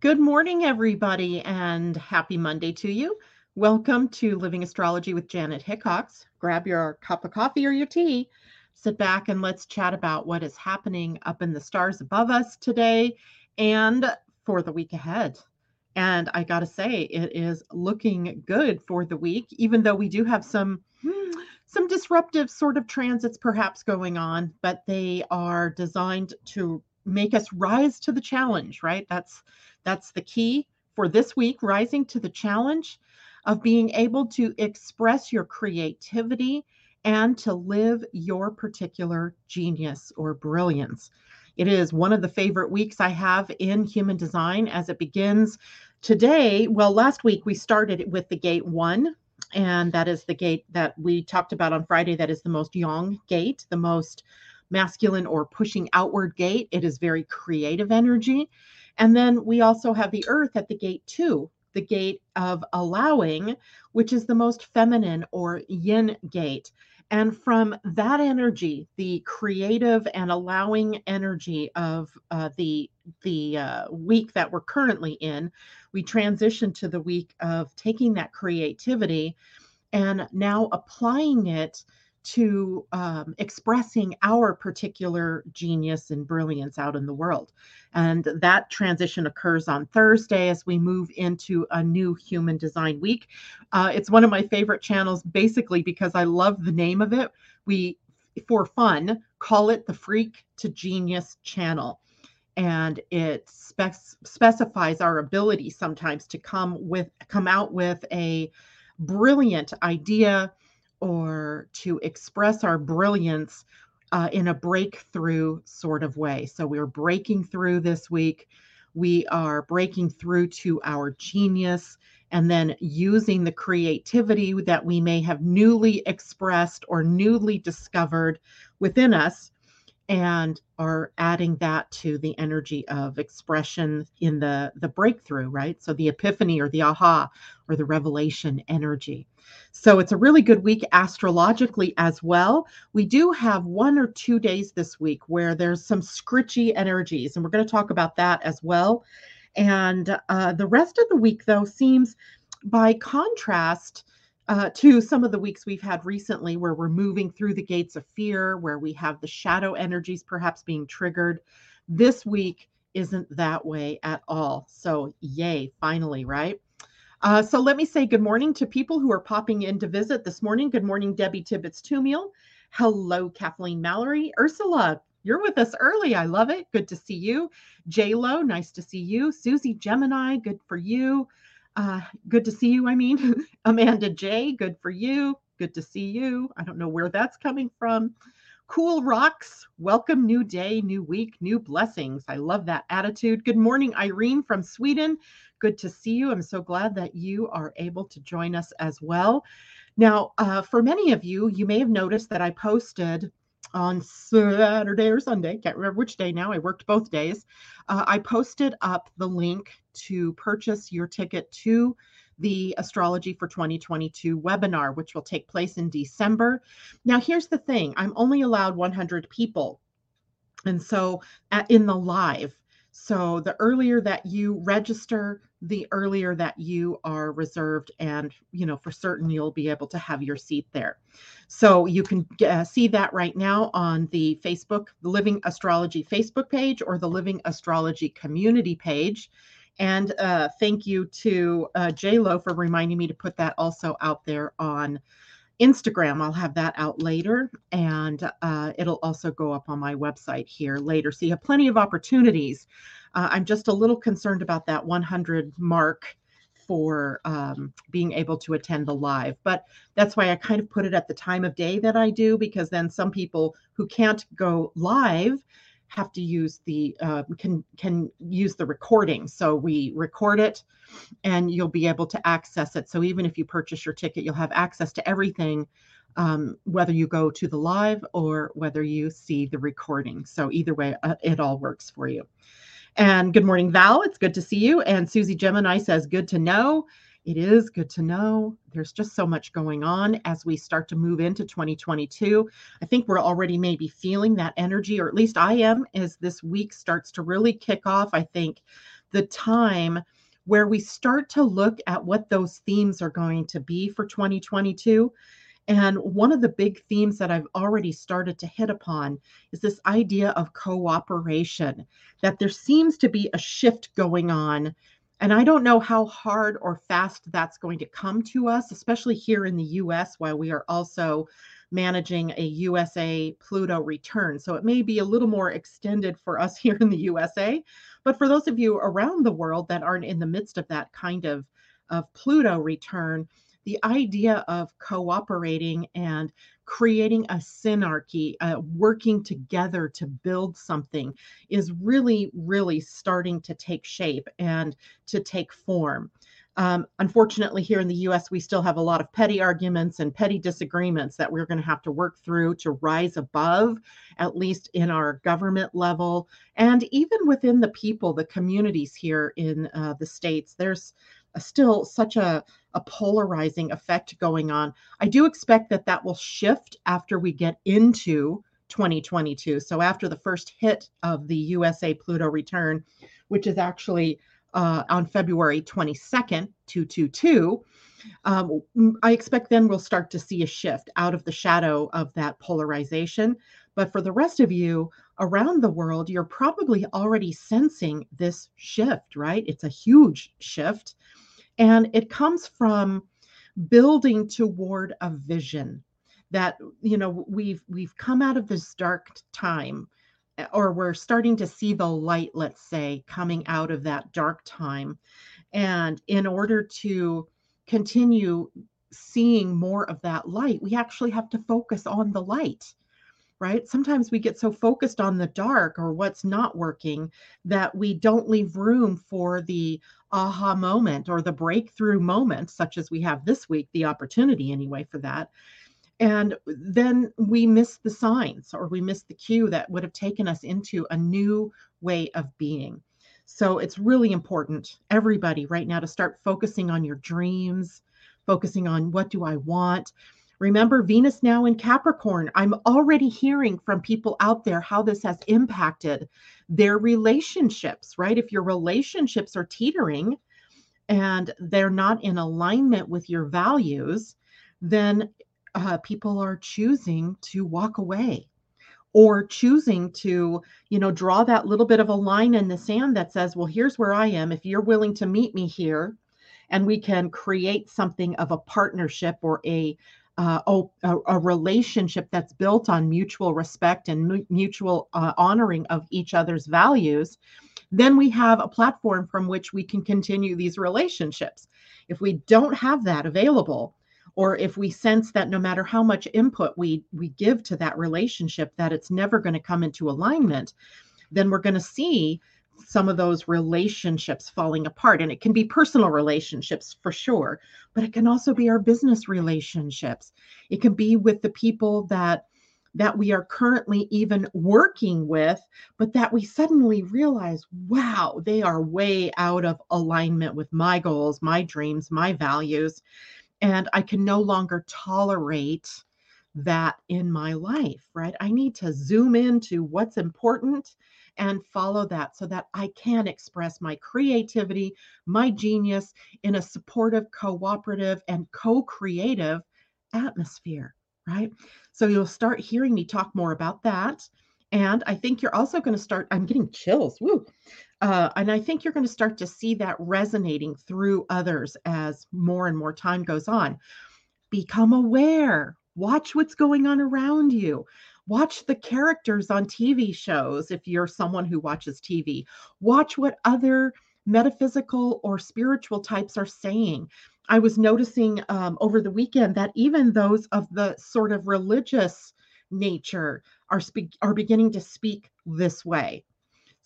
Good morning, everybody, and happy Monday to you. Welcome to Living Astrology with Janet Hickox. Grab your cup of coffee or your tea, sit back, and let's chat about what is happening up in the stars above us today and for the week ahead. And I got to say, it is looking good for the week, even though we do have some. Hmm, some disruptive sort of transits perhaps going on, but they are designed to make us rise to the challenge, right? That's that's the key for this week, rising to the challenge of being able to express your creativity and to live your particular genius or brilliance. It is one of the favorite weeks I have in human design as it begins today. Well, last week we started with the gate one, and that is the gate that we talked about on Friday. That is the most yang gate, the most masculine or pushing outward gate. It is very creative energy. And then we also have the earth at the gate two, the gate of allowing, which is the most feminine or yin gate. And from that energy, the creative and allowing energy of uh, the the uh, week that we're currently in, we transition to the week of taking that creativity and now applying it to um, expressing our particular genius and brilliance out in the world. And that transition occurs on Thursday as we move into a new Human Design Week. Uh, it's one of my favorite channels, basically because I love the name of it. We, for fun, call it the Freak to Genius channel. And it spec- specifies our ability sometimes to come with come out with a brilliant idea or to express our brilliance uh, in a breakthrough sort of way. So we're breaking through this week. We are breaking through to our genius and then using the creativity that we may have newly expressed or newly discovered within us and are adding that to the energy of expression in the the breakthrough right? So the epiphany or the aha or the revelation energy. So it's a really good week astrologically as well. We do have one or two days this week where there's some scritchy energies and we're going to talk about that as well. And uh, the rest of the week though seems by contrast uh, to some of the weeks we've had recently where we're moving through the gates of fear, where we have the shadow energies perhaps being triggered. This week isn't that way at all. So, yay, finally, right? Uh, so, let me say good morning to people who are popping in to visit this morning. Good morning, Debbie Tibbetts Tumiel. Hello, Kathleen Mallory. Ursula, you're with us early. I love it. Good to see you. J Lo, nice to see you. Susie Gemini, good for you. Uh, good to see you. I mean, Amanda J, good for you. Good to see you. I don't know where that's coming from. Cool Rocks, welcome, new day, new week, new blessings. I love that attitude. Good morning, Irene from Sweden. Good to see you. I'm so glad that you are able to join us as well. Now, uh, for many of you, you may have noticed that I posted on Saturday or Sunday, can't remember which day now. I worked both days. Uh, I posted up the link to purchase your ticket to the Astrology for 2022 webinar, which will take place in December. Now, here's the thing I'm only allowed 100 people. And so, at, in the live, so the earlier that you register, the earlier that you are reserved, and you know for certain you'll be able to have your seat there. So you can uh, see that right now on the Facebook, the Living Astrology Facebook page, or the Living Astrology community page. And uh, thank you to uh, JLo for reminding me to put that also out there on Instagram. I'll have that out later, and uh, it'll also go up on my website here later. So you have plenty of opportunities. Uh, I'm just a little concerned about that 100 mark for um, being able to attend the live, but that's why I kind of put it at the time of day that I do, because then some people who can't go live have to use the uh, can can use the recording. So we record it and you'll be able to access it. So even if you purchase your ticket you'll have access to everything um, whether you go to the live or whether you see the recording. So either way uh, it all works for you. And good morning val. It's good to see you. And susie gemini says good to know it is good to know. There's just so much going on as we start to move into 2022. I think we're already maybe feeling that energy, or at least I am, as this week starts to really kick off. I think the time where we start to look at what those themes are going to be for 2022. And one of the big themes that I've already started to hit upon is this idea of cooperation, that there seems to be a shift going on. And I don't know how hard or fast that's going to come to us, especially here in the US, while we are also managing a USA Pluto return. So it may be a little more extended for us here in the USA. But for those of you around the world that aren't in the midst of that kind of, of Pluto return, the idea of cooperating and creating a synarchy, uh, working together to build something, is really, really starting to take shape and to take form. Um, unfortunately, here in the US, we still have a lot of petty arguments and petty disagreements that we're going to have to work through to rise above, at least in our government level. And even within the people, the communities here in uh, the States, there's still such a, a polarizing effect going on. I do expect that that will shift after we get into 2022. So, after the first hit of the USA Pluto return, which is actually uh, on February 22nd, 222, um, I expect then we'll start to see a shift out of the shadow of that polarization. But for the rest of you around the world, you're probably already sensing this shift, right? It's a huge shift. And it comes from building toward a vision that you know we've we've come out of this dark time eh, or we're starting to see the light, let's say, coming out of that dark time. And in order to continue seeing more of that light, we actually have to focus on the light, right? Sometimes we get so focused on the dark or what's not working that we don't leave room for the aha moment or the breakthrough moment, such as we have this week, the opportunity anyway for that and then we miss the signs or we miss the cue that would have taken us into a new way of being. So it's really important, everybody, right now, to start focusing on your dreams, focusing on what do I want. Remember, Venus now in Capricorn. I'm already hearing from people out there how this has impacted their relationships, right? If your relationships are teetering and they're not in alignment with your values, then uh, people are choosing to walk away or choosing to you know draw that little bit of a line in the sand that says well here's where i am if you're willing to meet me here and we can create something of a partnership or a uh, a, a, relationship that's built on mutual respect and mu- mutual uh, honoring of each other's values, then we have a platform from which we can continue these relationships. If we don't have that available, or if we sense that no matter how much input we we give to that relationship that it's never going to come into alignment then we're going to see some of those relationships falling apart and it can be personal relationships for sure but it can also be our business relationships it can be with the people that that we are currently even working with but that we suddenly realize wow they are way out of alignment with my goals my dreams my values and I can no longer tolerate that in my life, right? I need to zoom into what's important and follow that so that I can express my creativity, my genius in a supportive, cooperative, and co creative atmosphere, right? So you'll start hearing me talk more about that. And I think you're also going to start, I'm getting chills. Woo. Uh, and I think you're going to start to see that resonating through others as more and more time goes on. Become aware, watch what's going on around you. Watch the characters on TV shows if you're someone who watches TV. Watch what other metaphysical or spiritual types are saying. I was noticing um, over the weekend that even those of the sort of religious nature are speak are beginning to speak this way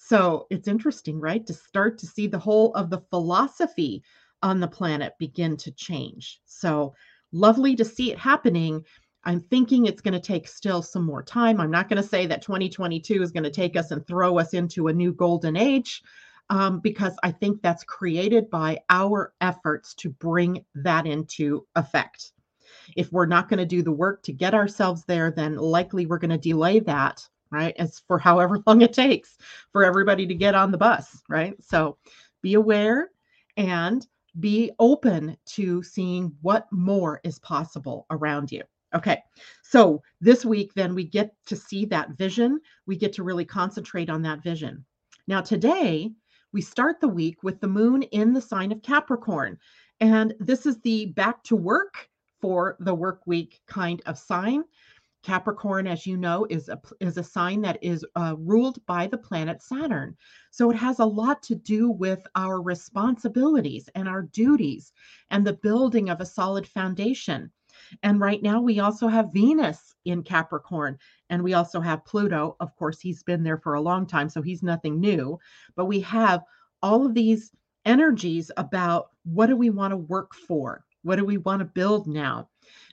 so it's interesting, right? To start to see the whole of the philosophy on the planet begin to change. So lovely to see it happening. I'm thinking it's going to take still some more time. I'm not going to say that 2022 is going to take us and throw us into a new golden age um, because I think that's created by our efforts to bring that into effect. If we're not going to do the work to get ourselves there, then likely we're going to delay that right? As for however long it takes for everybody to get on the bus, right? So be aware and be open to seeing what more is possible around you. Okay, so this week, then we get to see that vision. We get to really concentrate on that vision. Now, today, we start the week with the moon in the sign of Capricorn. And this is the back to work for the work week kind of sign. Capricorn, as you know, is a is a sign that is uh, ruled by the planet Saturn. So it has a lot to do with our responsibilities and our duties and the building of a solid foundation. And right now we also have Venus in Capricorn and we also have Pluto. Of course, he's been there for a long time, so he's nothing new. But we have all of these energies about what do we want to work for? What do we want to build now?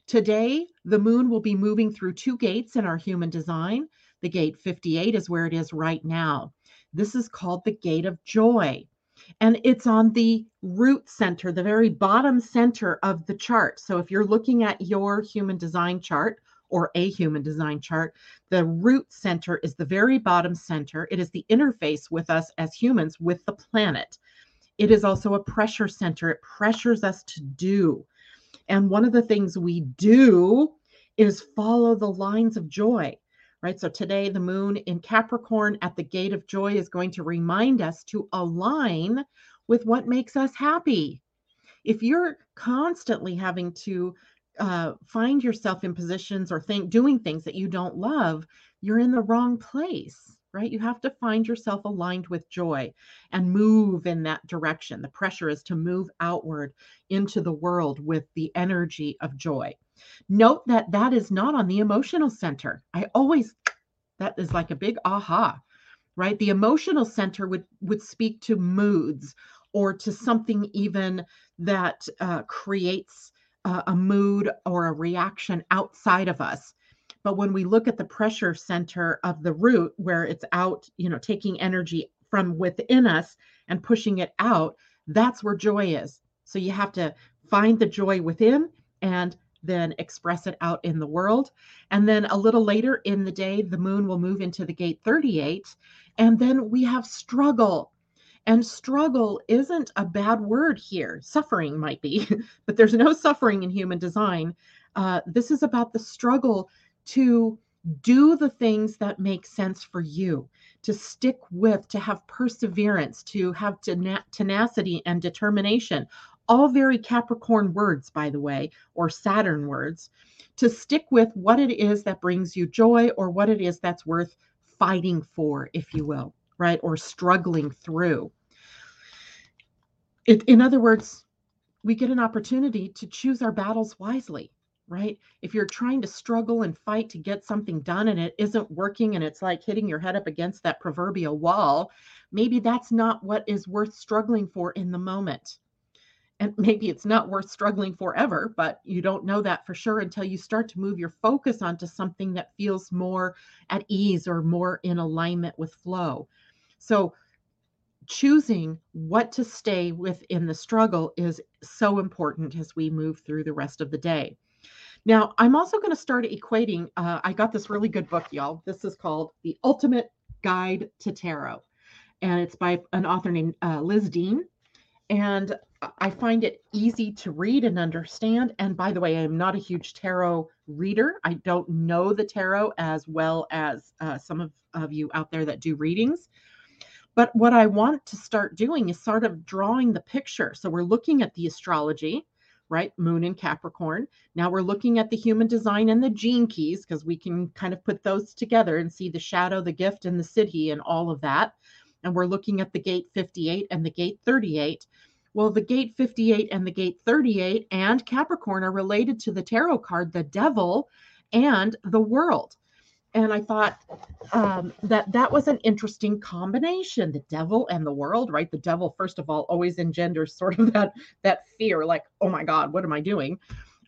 Today, the moon will be moving through two gates in our human design. The gate 58 is where it is right now. This is called the gate of joy. And it's on the root center, the very bottom center of the chart. So if you're looking at your human design chart or a human design chart, the root center is the very bottom center. It is the interface with us as humans with the planet. It is also a pressure center. It pressures us to do. And one of the things we do is follow the lines of joy, right? So today, the moon in Capricorn at the gate of joy is going to remind us to align with what makes us happy. If you're constantly having to uh, find yourself in positions or think doing things that you don't love, you're in the wrong place right? You have to find yourself aligned with joy and move in that direction. The pressure is to move outward into the world with the energy of joy. Note that that is not on the emotional center. I always, that is like a big aha, right? The emotional center would, would speak to moods or to something even that uh, creates a mood or a reaction outside of us but when we look at the pressure center of the root, where it's out, you know, taking energy from within us and pushing it out, that's where joy is. So you have to find the joy within and then express it out in the world. And then a little later in the day, the moon will move into the gate 38. And then we have struggle. And struggle isn't a bad word here. Suffering might be, but there's no suffering in human design. Uh, this is about the struggle to do the things that make sense for you, to stick with, to have perseverance, to have tenacity and determination. All very Capricorn words, by the way, or Saturn words, to stick with what it is that brings you joy or what it is that's worth fighting for, if you will, right? Or struggling through. It, in other words, we get an opportunity to choose our battles wisely right? If you're trying to struggle and fight to get something done and it isn't working and it's like hitting your head up against that proverbial wall, maybe that's not what is worth struggling for in the moment. And maybe it's not worth struggling forever, but you don't know that for sure until you start to move your focus onto something that feels more at ease or more in alignment with flow. So, choosing what to stay with in the struggle is so important as we move through the rest of the day. Now, I'm also going to start equating. Uh, I got this really good book, y'all. This is called The Ultimate Guide to Tarot, and it's by an author named uh, Liz Dean. And I find it easy to read and understand. And by the way, I'm not a huge tarot reader. I don't know the tarot as well as uh, some of, of you out there that do readings. But what I want to start doing is sort of drawing the picture. So we're looking at the astrology right? Moon in Capricorn. Now we're looking at the human design and the gene keys because we can kind of put those together and see the shadow, the gift, and the siddhi and all of that. And we're looking at the gate 58 and the gate 38. Well, the gate 58 and the gate 38 and Capricorn are related to the tarot card, the devil and the world and I thought um, that that was an interesting combination. The devil and the world, right? The devil, first of all, always engenders sort of that that fear, like, oh my God, what am I doing?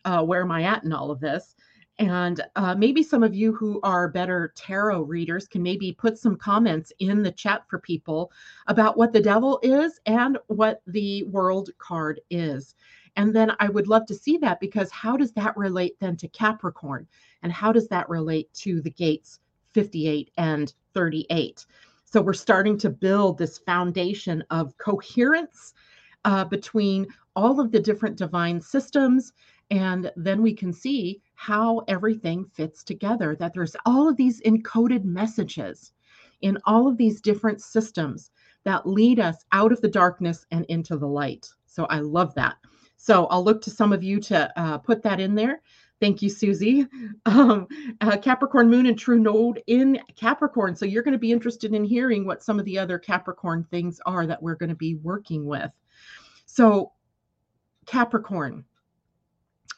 Uh, where am I at in all of this? And uh, maybe some of you who are better tarot readers can maybe put some comments in the chat for people about what the devil is and what the world card is. And then I would love to see that because how does that relate then to Capricorn? And how does that relate to the gates 58 and 38? So we're starting to build this foundation of coherence uh, between all of the different divine systems. And then we can see how everything fits together, that there's all of these encoded messages in all of these different systems that lead us out of the darkness and into the light. So I love that. So I'll look to some of you to uh, put that in there. Thank you, Susie. Um, uh, Capricorn moon and true node in Capricorn. So you're going to be interested in hearing what some of the other Capricorn things are that we're going to be working with. So, Capricorn,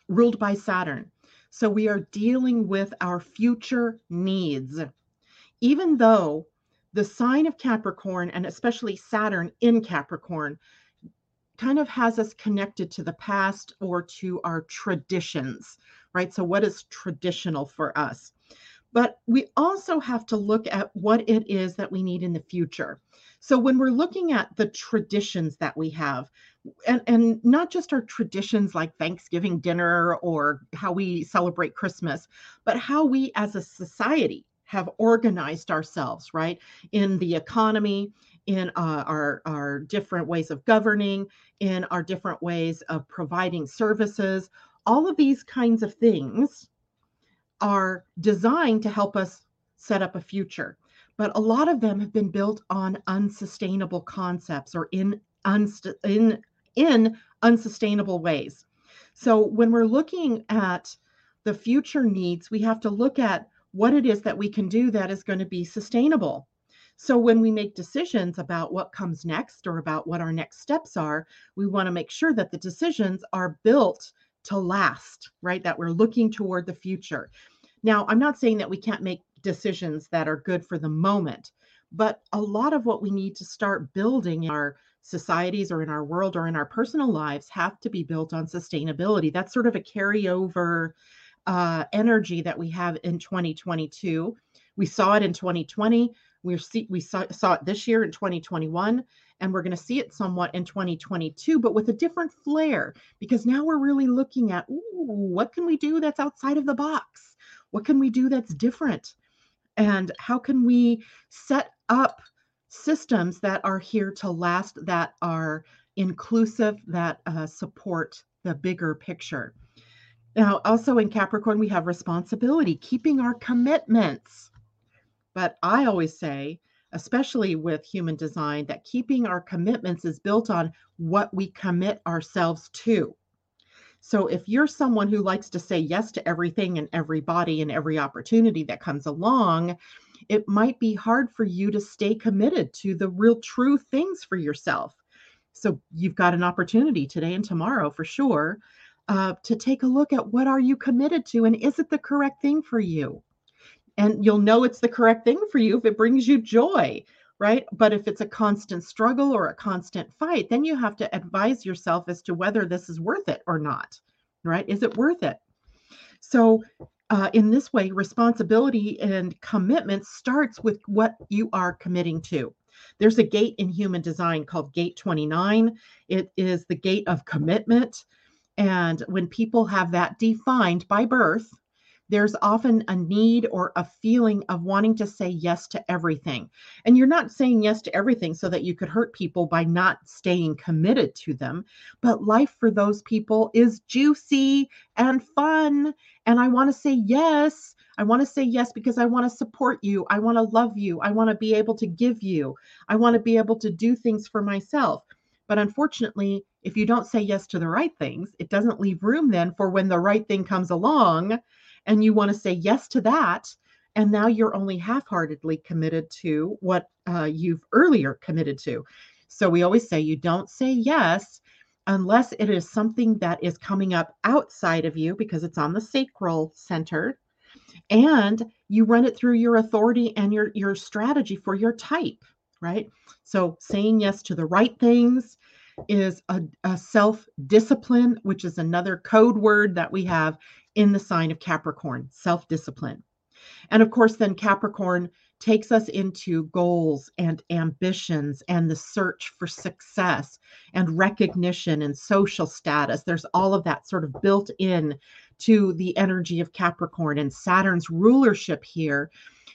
ruled by Saturn. So we are dealing with our future needs. Even though the sign of Capricorn, and especially Saturn in Capricorn, kind of has us connected to the past or to our traditions, right? So, what is traditional for us? But we also have to look at what it is that we need in the future. So, when we're looking at the traditions that we have, and, and not just our traditions like Thanksgiving dinner or how we celebrate Christmas, but how we as a society have organized ourselves, right? In the economy, in uh, our, our different ways of governing, in our different ways of providing services. All of these kinds of things are designed to help us set up a future. But a lot of them have been built on unsustainable concepts or in, unst- in, in unsustainable ways. So when we're looking at the future needs, we have to look at what it is that we can do that is going to be sustainable so when we make decisions about what comes next or about what our next steps are, we want to make sure that the decisions are built to last, right? That we're looking toward the future. Now, I'm not saying that we can't make decisions that are good for the moment, but a lot of what we need to start building in our societies or in our world or in our personal lives have to be built on sustainability. That's sort of a carryover uh, energy that we have in 2022. We saw it in 2020. We're see, we saw, saw it this year in 2021, and we're going to see it somewhat in 2022, but with a different flair because now we're really looking at ooh, what can we do that's outside of the box? What can we do that's different? And how can we set up systems that are here to last, that are inclusive, that uh, support the bigger picture? Now, also in Capricorn, we have responsibility, keeping our commitments but I always say, especially with human design, that keeping our commitments is built on what we commit ourselves to. So if you're someone who likes to say yes to everything and everybody and every opportunity that comes along, it might be hard for you to stay committed to the real true things for yourself. So you've got an opportunity today and tomorrow for sure uh, to take a look at what are you committed to and is it the correct thing for you? and you'll know it's the correct thing for you if it brings you joy right but if it's a constant struggle or a constant fight then you have to advise yourself as to whether this is worth it or not right is it worth it so uh, in this way responsibility and commitment starts with what you are committing to. There's a gate in human design called gate 29 it is the gate of commitment. And when people have that defined by birth there's often a need or a feeling of wanting to say yes to everything. And you're not saying yes to everything so that you could hurt people by not staying committed to them. But life for those people is juicy and fun. And I want to say yes. I want to say yes because I want to support you. I want to love you. I want to be able to give you. I want to be able to do things for myself. But unfortunately, if you don't say yes to the right things, it doesn't leave room then for when the right thing comes along and you want to say yes to that and now you're only half-heartedly committed to what uh, you've earlier committed to. So we always say you don't say yes unless it is something that is coming up outside of you because it's on the sacral center and you run it through your authority and your your strategy for your type right? So saying yes to the right things is a, a self discipline which is another code word that we have in the sign of Capricorn, self discipline. And of course, then Capricorn takes us into goals and ambitions and the search for success and recognition and social status. There's all of that sort of built in to the energy of Capricorn. And Saturn's rulership here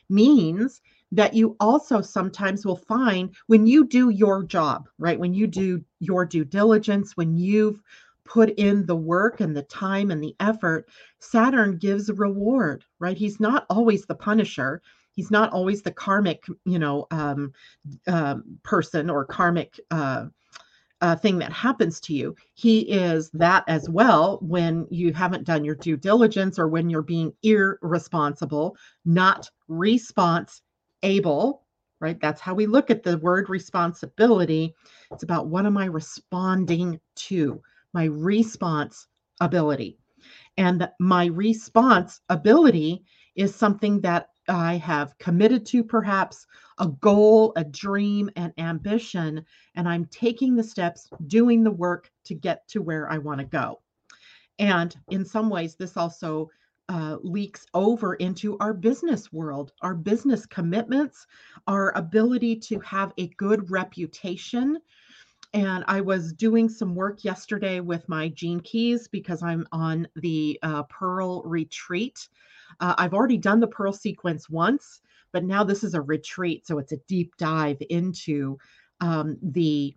means that you also sometimes will find when you do your job, right? When you do your due diligence, when you've put in the work and the time and the effort, Saturn gives a reward, right? He's not always the punisher. He's not always the karmic, you know, um, uh, person or karmic uh, uh, thing that happens to you. He is that as well when you haven't done your due diligence or when you're being irresponsible, not response able, right? That's how we look at the word responsibility. It's about what am I responding to? My response ability. And my response ability is something that I have committed to, perhaps a goal, a dream, an ambition, and I'm taking the steps, doing the work to get to where I want to go. And in some ways, this also uh, leaks over into our business world, our business commitments, our ability to have a good reputation. And I was doing some work yesterday with my gene keys because I'm on the uh, Pearl retreat. Uh, I've already done the Pearl sequence once, but now this is a retreat. So it's a deep dive into um, the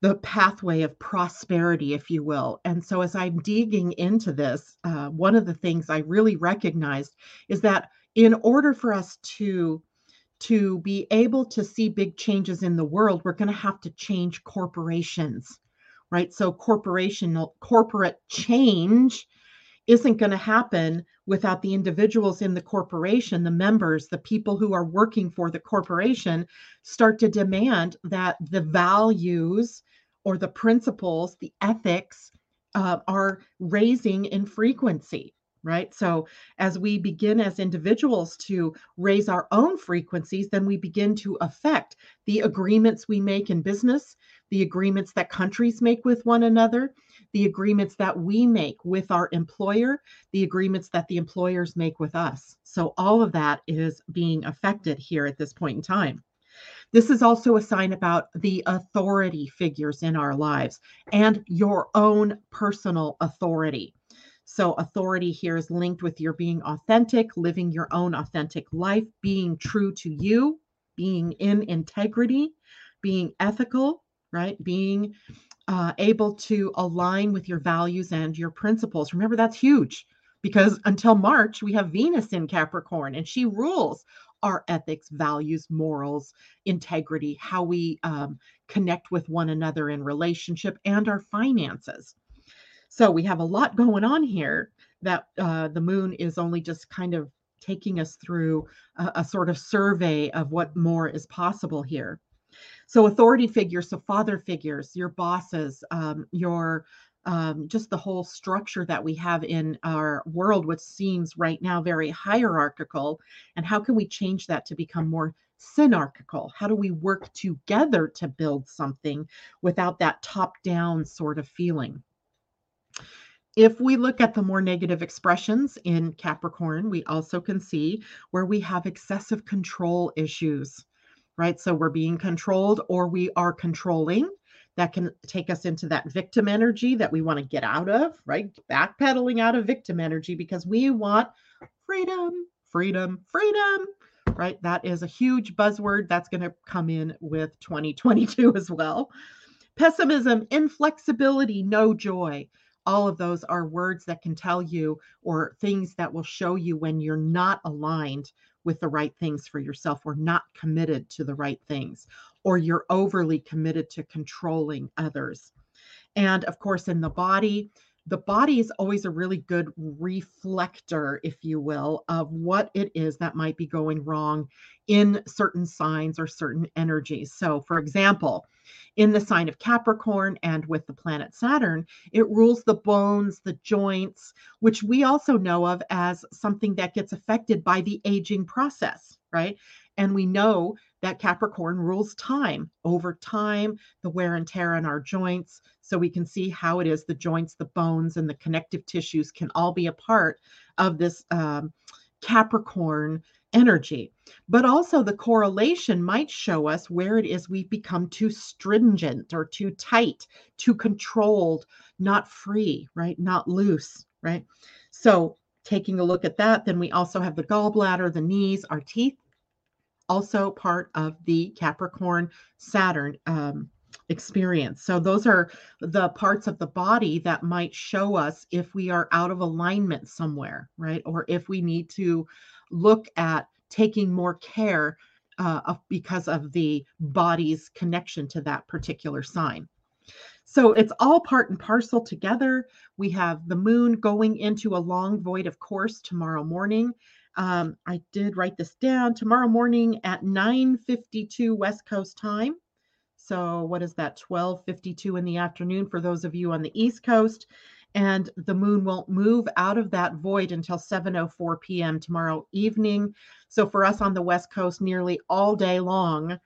the pathway of prosperity, if you will. And so, as I'm digging into this, uh, one of the things I really recognized is that in order for us to to be able to see big changes in the world, we're going to have to change corporations, right? So, corporation corporate change isn't going to happen without the individuals in the corporation, the members, the people who are working for the corporation start to demand that the values or the principles, the ethics uh, are raising in frequency right? So as we begin as individuals to raise our own frequencies, then we begin to affect the agreements we make in business, the agreements that countries make with one another, the agreements that we make with our employer, the agreements that the employers make with us. So all of that is being affected here at this point in time. This is also a sign about the authority figures in our lives and your own personal authority. So, authority here is linked with your being authentic, living your own authentic life, being true to you, being in integrity, being ethical, right? Being uh, able to align with your values and your principles. Remember, that's huge because until March, we have Venus in Capricorn and she rules our ethics, values, morals, integrity, how we um, connect with one another in relationship, and our finances. So we have a lot going on here that uh, the moon is only just kind of taking us through a, a sort of survey of what more is possible here. So authority figures, so father figures, your bosses, um, your um, just the whole structure that we have in our world, which seems right now very hierarchical. And how can we change that to become more synarchical? How do we work together to build something without that top down sort of feeling? If we look at the more negative expressions in Capricorn, we also can see where we have excessive control issues right? So we're being controlled or we are controlling. That can take us into that victim energy that we want to get out of, right? Backpedaling out of victim energy because we want freedom, freedom, freedom, right? That is a huge buzzword that's going to come in with 2022 as well. Pessimism, inflexibility, no joy. All of those are words that can tell you or things that will show you when you're not aligned with the right things for yourself or not committed to the right things or you're overly committed to controlling others. And of course, in the body, the body is always a really good reflector, if you will, of what it is that might be going wrong in certain signs or certain energies. So, for example, in the sign of Capricorn and with the planet Saturn, it rules the bones, the joints, which we also know of as something that gets affected by the aging process, right? And we know that Capricorn rules time over time, the wear and tear on our joints. So we can see how it is the joints, the bones, and the connective tissues can all be a part of this um, Capricorn energy. But also, the correlation might show us where it is we've become too stringent or too tight, too controlled, not free, right? Not loose, right? So, taking a look at that, then we also have the gallbladder, the knees, our teeth. Also part of the Capricorn Saturn um, experience. So, those are the parts of the body that might show us if we are out of alignment somewhere, right? Or if we need to look at taking more care uh, of, because of the body's connection to that particular sign. So it's all part and parcel together. We have the moon going into a long void of course tomorrow morning. Um, I did write this down tomorrow morning at 9:52 West Coast time. So what is that? 12:52 in the afternoon for those of you on the East Coast and the moon won't move out of that void until 7:04 p.m. tomorrow evening. So for us on the west coast nearly all day long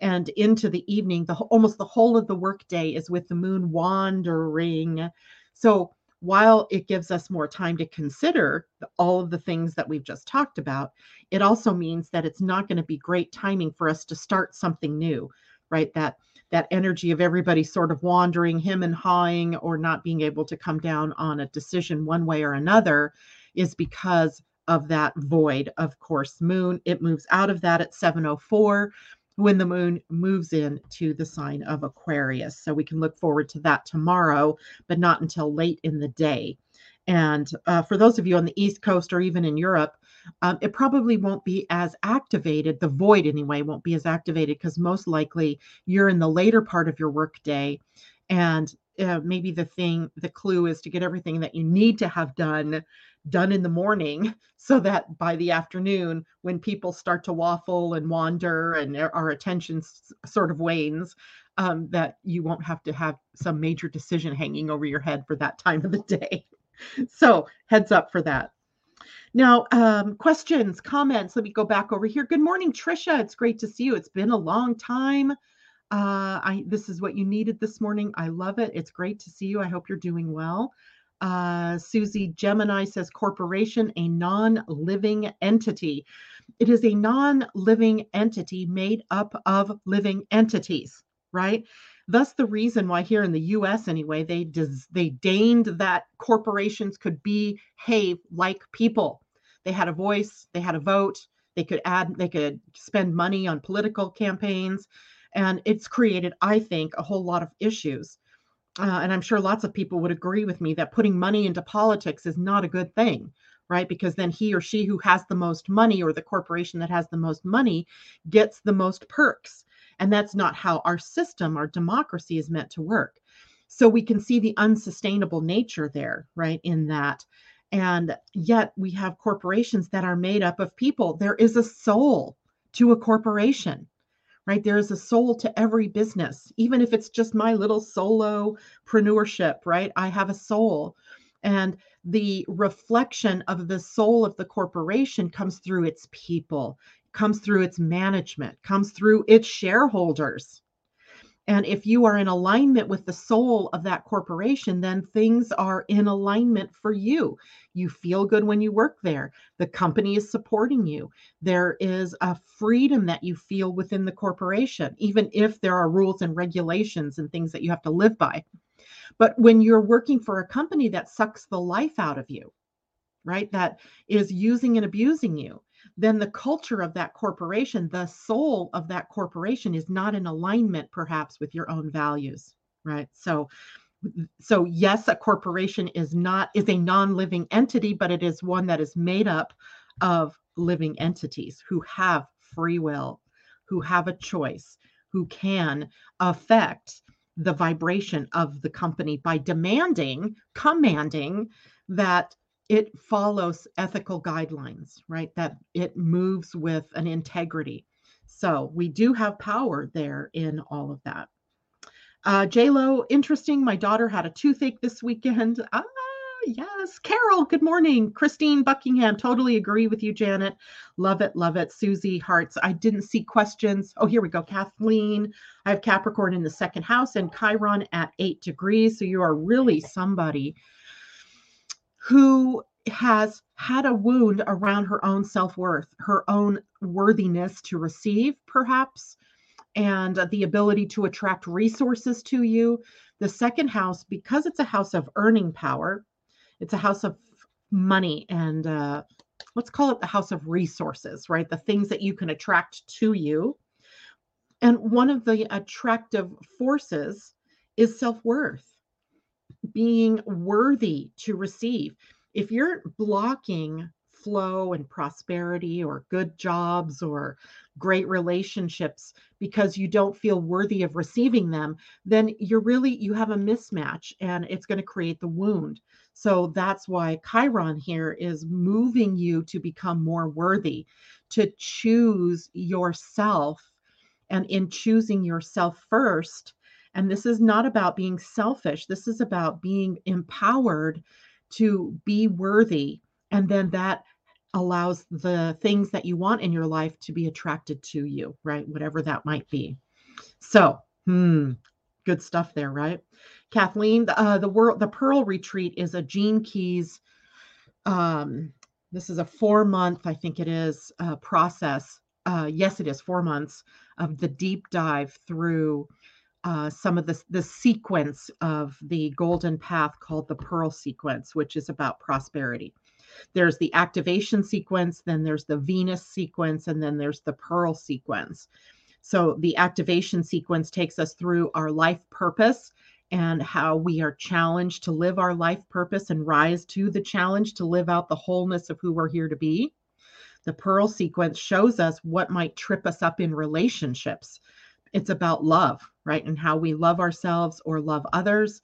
and into the evening, the almost the whole of the workday is with the moon wandering. So while it gives us more time to consider all of the things that we've just talked about, it also means that it's not going to be great timing for us to start something new, right? That that energy of everybody sort of wandering, him and hawing, or not being able to come down on a decision one way or another is because of that void of course moon it moves out of that at 704 when the moon moves in to the sign of aquarius so we can look forward to that tomorrow but not until late in the day and uh, for those of you on the east coast or even in europe um, it probably won't be as activated. The void, anyway, won't be as activated because most likely you're in the later part of your workday. And uh, maybe the thing, the clue is to get everything that you need to have done done in the morning so that by the afternoon when people start to waffle and wander and our attention sort of wanes um, that you won't have to have some major decision hanging over your head for that time of the day so heads up for that now, um, questions, comments. Let me go back over here. Good morning, Trisha. It's great to see you. It's been a long time. Uh, I this is what you needed this morning. I love it. It's great to see you. I hope you're doing well. Uh, Susie Gemini says corporation, a non-living entity. It is a non-living entity made up of living entities, right? Thus, the reason why here in the U.S. anyway, they des- they deigned that corporations could behave like people. They had a voice, they had a vote, they could add, they could spend money on political campaigns. And it's created, I think, a whole lot of issues. Uh, and I'm sure lots of people would agree with me that putting money into politics is not a good thing, right? Because then he or she who has the most money or the corporation that has the most money gets the most perks. And that's not how our system, our democracy is meant to work. So we can see the unsustainable nature there, right? In that and yet we have corporations that are made up of people. There is a soul to a corporation, right? There is a soul to every business, even if it's just my little solo solopreneurship, right? I have a soul. And the reflection of the soul of the corporation comes through its people, comes through its management, comes through its shareholders, and if you are in alignment with the soul of that corporation, then things are in alignment for you. You feel good when you work there. The company is supporting you. There is a freedom that you feel within the corporation, even if there are rules and regulations and things that you have to live by. But when you're working for a company that sucks the life out of you, right, that is using and abusing you, then the culture of that corporation, the soul of that corporation is not in alignment perhaps with your own values, right? So so yes, a corporation is not is a non-living entity, but it is one that is made up of living entities who have free will, who have a choice, who can affect the vibration of the company by demanding, commanding that it follows ethical guidelines, right? That it moves with an integrity. So we do have power there in all of that. Uh, Lo, interesting. My daughter had a toothache this weekend. Ah, yes. Carol, good morning. Christine Buckingham, totally agree with you, Janet. Love it, love it. Susie Hearts, I didn't see questions. Oh, here we go. Kathleen, I have Capricorn in the second house and Chiron at eight degrees. So you are really somebody who has had a wound around her own self worth, her own worthiness to receive, perhaps, and the ability to attract resources to you. The second house, because it's a house of earning power, it's a house of money and uh, let's call it the house of resources, right? The things that you can attract to you. And one of the attractive forces is self worth, being worthy to receive. If you're blocking flow and prosperity or good jobs or great relationships because you don't feel worthy of receiving them, then you're really, you have a mismatch and it's going to create the wound. So that's why Chiron here is moving you to become more worthy, to choose yourself. And in choosing yourself first, and this is not about being selfish, this is about being empowered to be worthy. And then that allows the things that you want in your life to be attracted to you, right? Whatever that might be. So, hmm, good stuff there, right? Kathleen, uh, the world, the Pearl Retreat is a Gene Keys. Um, this is a four month, I think it is, uh, process. Uh, yes, it is four months of the deep dive through uh, some of the, the sequence of the golden path called the Pearl sequence, which is about prosperity there's the activation sequence, then there's the Venus sequence, and then there's the Pearl sequence. So the activation sequence takes us through our life purpose and how we are challenged to live our life purpose and rise to the challenge to live out the wholeness of who we're here to be. The Pearl sequence shows us what might trip us up in relationships. It's about love, right? And how we love ourselves or love others.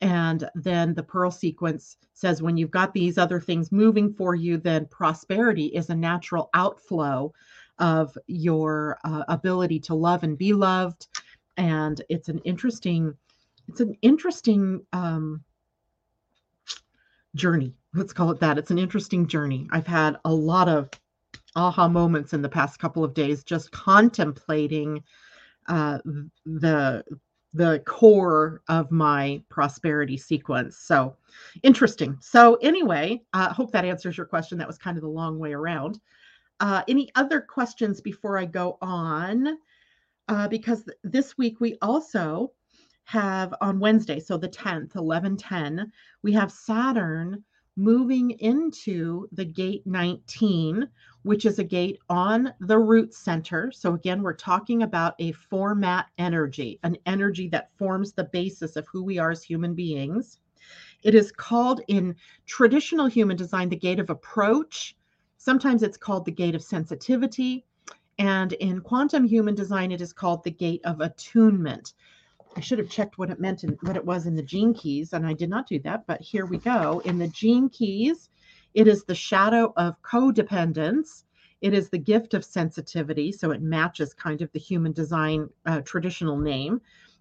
And then the Pearl sequence says when you've got these other things moving for you, then prosperity is a natural outflow of your uh, ability to love and be loved. And it's an interesting, it's an interesting um, journey. Let's call it that. It's an interesting journey. I've had a lot of aha moments in the past couple of days just contemplating uh, the the core of my prosperity sequence. So interesting. So, anyway, I uh, hope that answers your question. That was kind of the long way around. Uh, any other questions before I go on? Uh, because th- this week we also have on Wednesday, so the 10th, 11 10, we have Saturn moving into the gate 19, which is a gate on the root center. So, again, we're talking about a format energy, an energy that forms the basis of who we are as human beings. It is called in traditional human design the gate of approach. Sometimes it's called the gate of sensitivity. And in quantum human design, it is called the gate of attunement. I should have checked what it meant and what it was in the gene keys, and I did not do that. But here we go. In the gene keys, it is the shadow of codependence. It is the gift of sensitivity, so it matches kind of the human design uh, traditional name.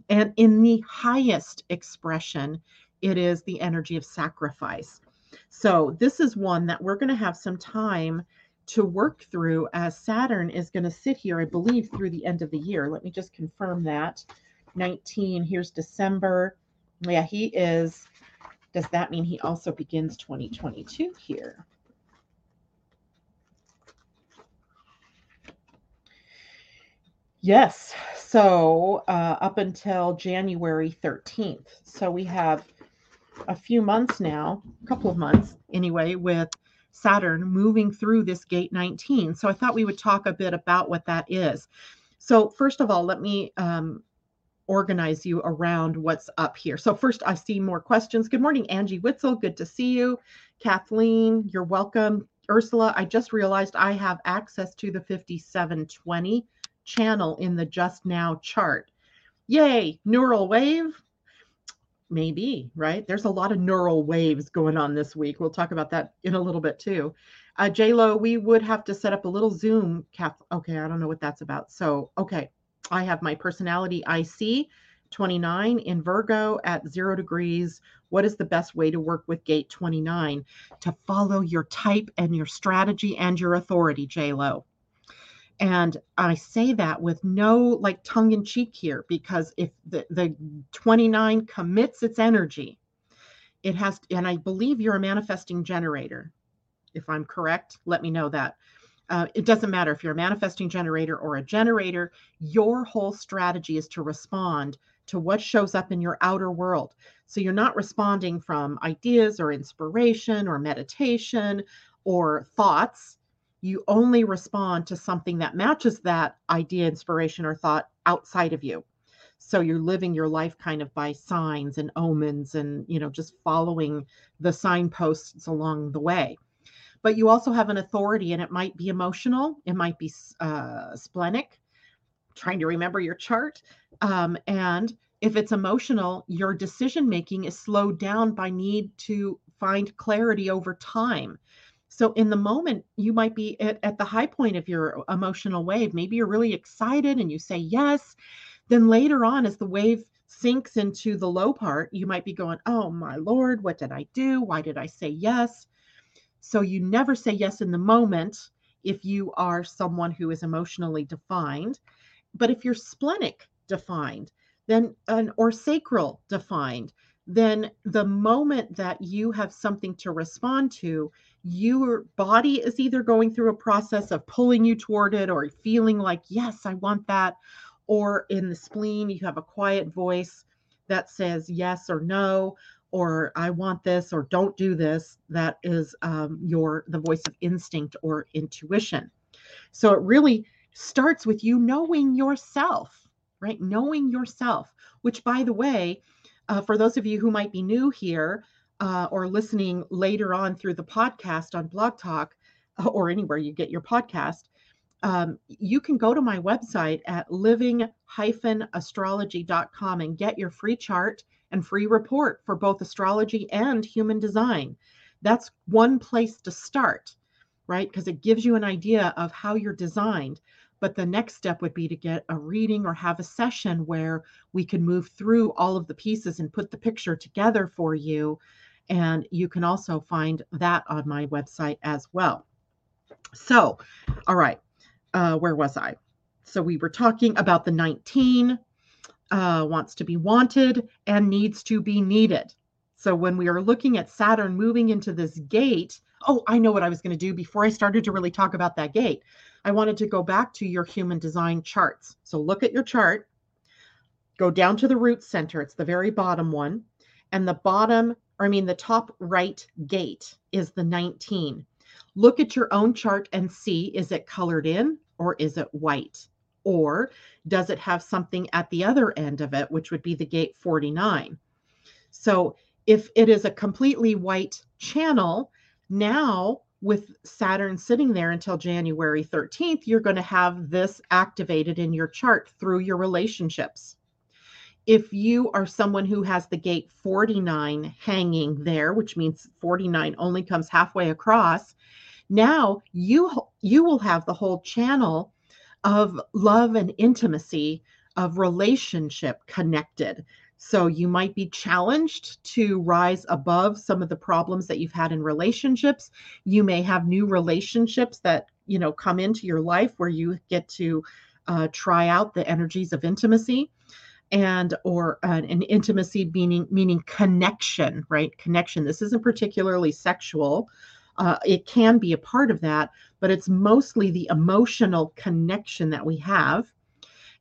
And in the highest expression, it is the energy of sacrifice. So this is one that we're going to have some time to work through as Saturn is going to sit here, I believe, through the end of the year. Let me just confirm that. 19. Here's December. Yeah, he is. Does that mean he also begins 2022 here? Yes. So uh, up until January 13th. So we have a few months now, a couple of months anyway, with Saturn moving through this gate 19. So I thought we would talk a bit about what that is. So, first of all, let me um, organize you around what's up here. So first I see more questions. Good morning, Angie Witzel. Good to see you. Kathleen, you're welcome. Ursula, I just realized I have access to the 5720 channel in the just now chart. Yay, neural wave. Maybe, right? There's a lot of neural waves going on this week. We'll talk about that in a little bit too. Uh, Lo, we would have to set up a little Zoom. Kath, okay, I don't know what that's about. So, okay, I have my personality IC 29 in Virgo at zero degrees. What is the best way to work with gate 29? To follow your type and your strategy and your authority, JLo. And I say that with no like tongue in cheek here because if the, the 29 commits its energy, it has, and I believe you're a manifesting generator. If I'm correct, let me know that uh, it doesn't matter if you're a manifesting generator or a generator, your whole strategy is to respond to what shows up in your outer world. So you're not responding from ideas or inspiration or meditation or thoughts, you only respond to something that matches that idea, inspiration, or thought outside of you. So you're living your life kind of by signs and omens and, you know, just following the signposts along the way. But you also have an authority, and it might be emotional, it might be uh, splenic, trying to remember your chart. Um, and if it's emotional, your decision making is slowed down by need to find clarity over time. So in the moment, you might be at, at the high point of your emotional wave. Maybe you're really excited and you say yes. Then later on, as the wave sinks into the low part, you might be going, Oh my Lord, what did I do? Why did I say yes? So you never say yes in the moment if you are someone who is emotionally defined. But if you're splenic defined, then an or sacral defined, then the moment that you have something to respond to, your body is either going through a process of pulling you toward it or feeling like, yes, I want that. Or in the spleen, you have a quiet voice that says yes or no, or I want this or don't do this. That is um, your the voice of instinct or intuition. So it really starts with you knowing yourself, right? Knowing yourself, which by the way, uh, for those of you who might be new here, uh, or listening later on through the podcast on Blog Talk uh, or anywhere you get your podcast, um, you can go to my website at living-astrology.com and get your free chart and free report for both astrology and human design. That's one place to start, right? Because it gives you an idea of how you're designed. But the next step would be to get a reading or have a session where we can move through all of the pieces and put the picture together for you and you can also find that on my website as well. So, all right, uh, where was I? So we were talking about the 19 uh, wants to be wanted and needs to be needed. So when we are looking at Saturn moving into this gate, oh, I know what I was going to do before I started to really talk about that gate. I wanted to go back to your human design charts. So look at your chart, go down to the root center, it's the very bottom one, and the bottom or I mean, the top right gate is the 19. Look at your own chart and see is it colored in or is it white? Or does it have something at the other end of it, which would be the gate 49? So if it is a completely white channel, now with Saturn sitting there until January 13th, you're going to have this activated in your chart through your relationships if you are someone who has the gate 49 hanging there which means 49 only comes halfway across now you you will have the whole channel of love and intimacy of relationship connected. So you might be challenged to rise above some of the problems that you've had in relationships. You may have new relationships that you know come into your life where you get to uh, try out the energies of intimacy and or an, an intimacy meaning meaning connection right? Connection. This isn't particularly sexual uh, it can be a part of that but it's mostly the emotional connection that we have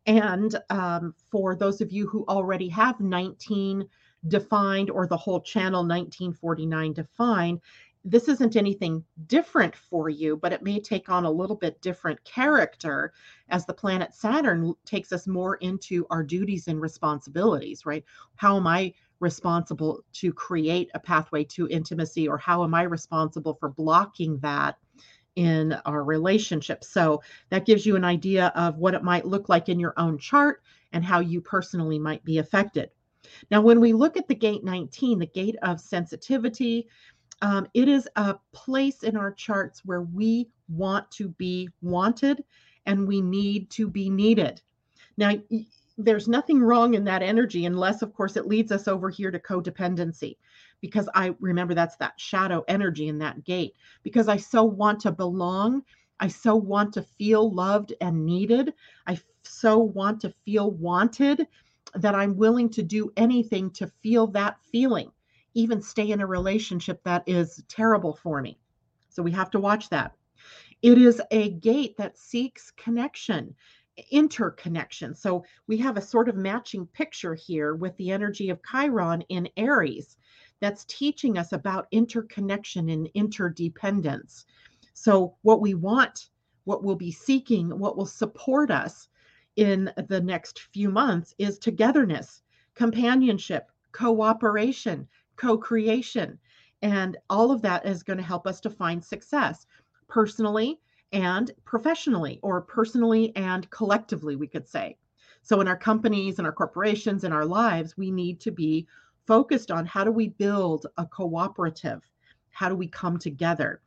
and um, for those of you who already have 19 defined or the whole channel 1949 defined this isn't anything different for you, but it may take on a little bit different character as the planet Saturn takes us more into our duties and responsibilities, right? How am I responsible to create a pathway to intimacy, or how am I responsible for blocking that in our relationship? So that gives you an idea of what it might look like in your own chart and how you personally might be affected. Now, when we look at the gate 19, the gate of sensitivity, um, it is a place in our charts where we want to be wanted and we need to be needed. Now, there's nothing wrong in that energy unless, of course, it leads us over here to codependency. Because I remember that's that shadow energy in that gate. Because I so want to belong. I so want to feel loved and needed. I so want to feel wanted that I'm willing to do anything to feel that feeling even stay in a relationship that is terrible for me. So we have to watch that. It is a gate that seeks connection, interconnection. So we have a sort of matching picture here with the energy of Chiron in Aries. that's teaching us about interconnection and interdependence. So, what we want, what we'll be seeking, what will support us in the next few months is togetherness, companionship, cooperation, co creation. And all of that is going to help us to find success personally and professionally, or personally and collectively, we could say. So, in our companies and our corporations and our lives, we need to be focused on how do we build a cooperative? How do we come together?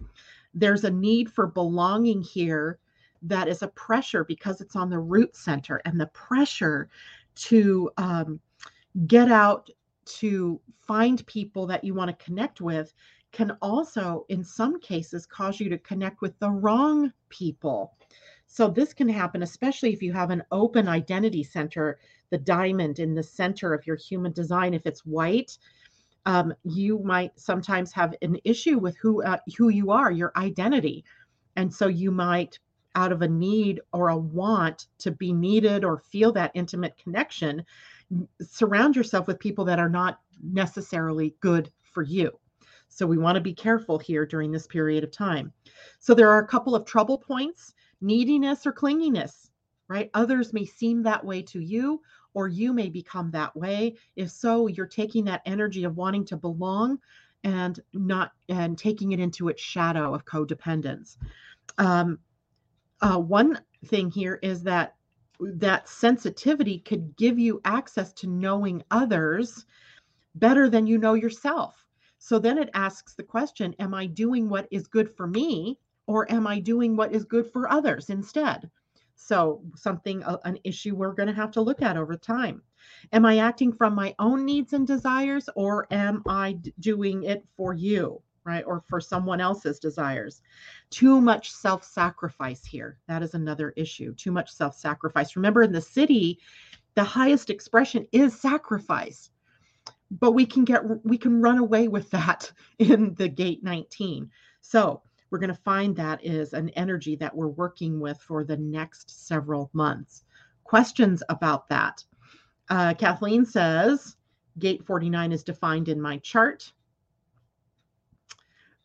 There's a need for belonging here that is a pressure because it's on the root center and the pressure to um, get out to find people that you want to connect with can also, in some cases, cause you to connect with the wrong people. So, this can happen, especially if you have an open identity center, the diamond in the center of your human design. If it's white, um, you might sometimes have an issue with who uh, who you are, your identity, and so you might, out of a need or a want to be needed or feel that intimate connection, surround yourself with people that are not necessarily good for you. So we want to be careful here during this period of time. So there are a couple of trouble points neediness or clinginess, right? Others may seem that way to you, or you may become that way. If so, you're taking that energy of wanting to belong and not and taking it into its shadow of codependence. Um, uh, one thing here is that that sensitivity could give you access to knowing others better than you know yourself. So then it asks the question Am I doing what is good for me or am I doing what is good for others instead? So, something, an issue we're going to have to look at over time. Am I acting from my own needs and desires or am I doing it for you? right? Or for someone else's desires. Too much self sacrifice here. That is another issue. Too much self sacrifice. Remember, in the siddhi, the highest expression is sacrifice. But we can get, we can run away with that in the gate 19. So we're going to find that is an energy that we're working with for the next several months. Questions about that? Uh, Kathleen says, Gate 49 is defined in my chart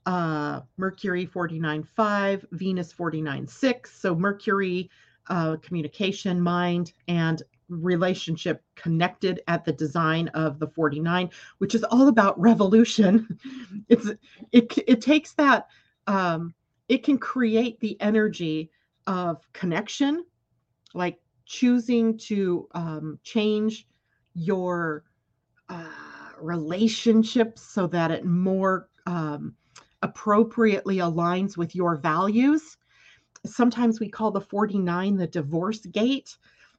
uh, Mercury 49.5, Venus 49.6. So Mercury, uh, communication, mind, and relationship connected at the design of the 49 which is all about revolution it's it it takes that um it can create the energy of connection like choosing to um change your uh relationships so that it more um appropriately aligns with your values. Sometimes we call the 49 the divorce gate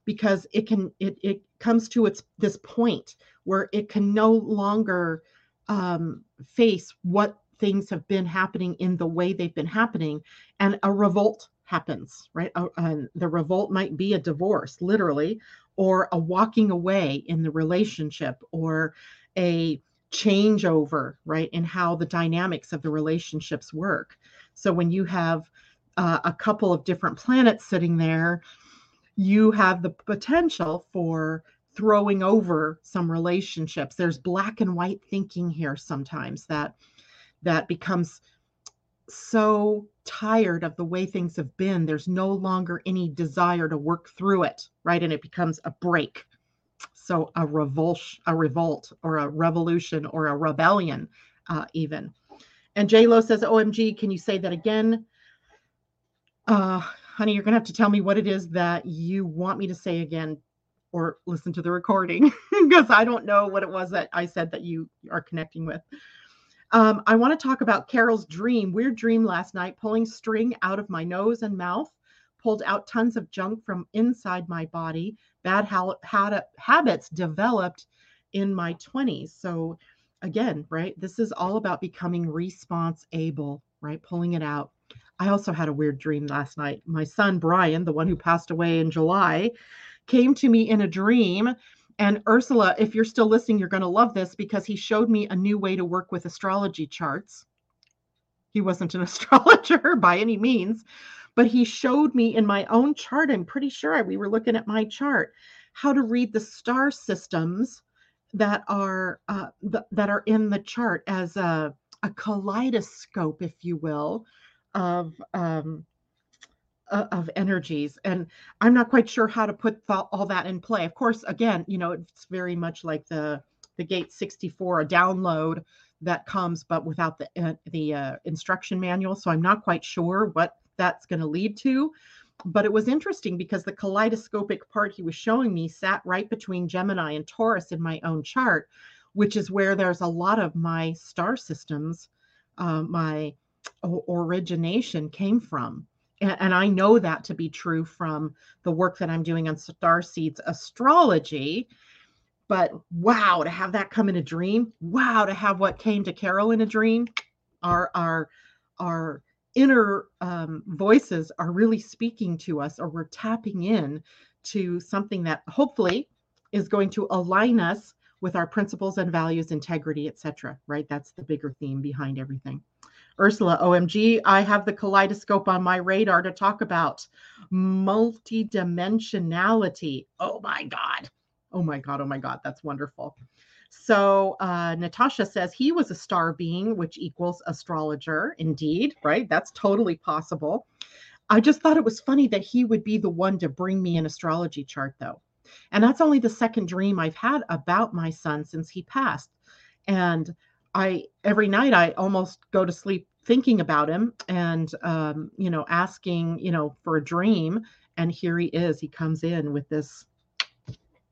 because it can it it comes to its this point where it can no longer um, face what things have been happening in the way they've been happening and a revolt happens right uh, the revolt might be a divorce literally or a walking away in the relationship or a changeover, right, in how the dynamics of the relationships work. So when you have uh, a couple of different planets sitting there, you have the potential for throwing over some relationships. There's black and white thinking here sometimes that that becomes so tired of the way things have been. There's no longer any desire to work through it, right? And it becomes a break so a revolt, a revolt, or a revolution, or a rebellion, uh, even. And J Lo says, "OMG, can you say that again?" Uh, honey, you're gonna have to tell me what it is that you want me to say again, or listen to the recording because I don't know what it was that I said that you are connecting with. Um, I want to talk about Carol's dream, weird dream last night, pulling string out of my nose and mouth pulled out tons of junk from inside my body. Bad ha- habits developed in my 20s. So, again, right, this is all about becoming response able, right? Pulling it out. I also had a weird dream last night. My son, Brian, the one who passed away in July, came to me in a dream. And Ursula, if you're still listening, you're going to love this because he showed me a new way to work with astrology charts. He wasn't an astrologer by any means, but he showed me in my own chart. I'm pretty sure we were looking at my chart how to read the star systems that are uh, th- that are in the chart as a, a kaleidoscope, if you will, of um, of energies and i'm not quite sure how to put all that in play. Of course again you know it's very much like the the gate 64 a download that comes but without the uh, the uh, instruction manual so i'm not quite sure what that's going to lead to. But it was interesting because the kaleidoscopic part he was showing me sat right between Gemini and Taurus in my own chart, which is where there's a lot of my star systems, uh, my origination came from. And, I know that to be true from the work that I'm doing on star seeds astrology. But wow, to have that come in a dream, wow, to have what came to Carol in a dream, our our our inner um, voices are really speaking to us or we're tapping in to something that hopefully is going to align us with our principles and values integrity etc right that's the bigger theme behind everything ursula omg i have the kaleidoscope on my radar to talk about multidimensionality oh my god oh my god oh my god that's wonderful so uh, Natasha says he was a star being, which equals astrologer. Indeed, right? That's totally possible. I just thought it was funny that he would be the one to bring me an astrology chart, though. And that's only the second dream I've had about my son since he passed. And I every night I almost go to sleep thinking about him and um, you know asking you know for a dream. And here he is. He comes in with this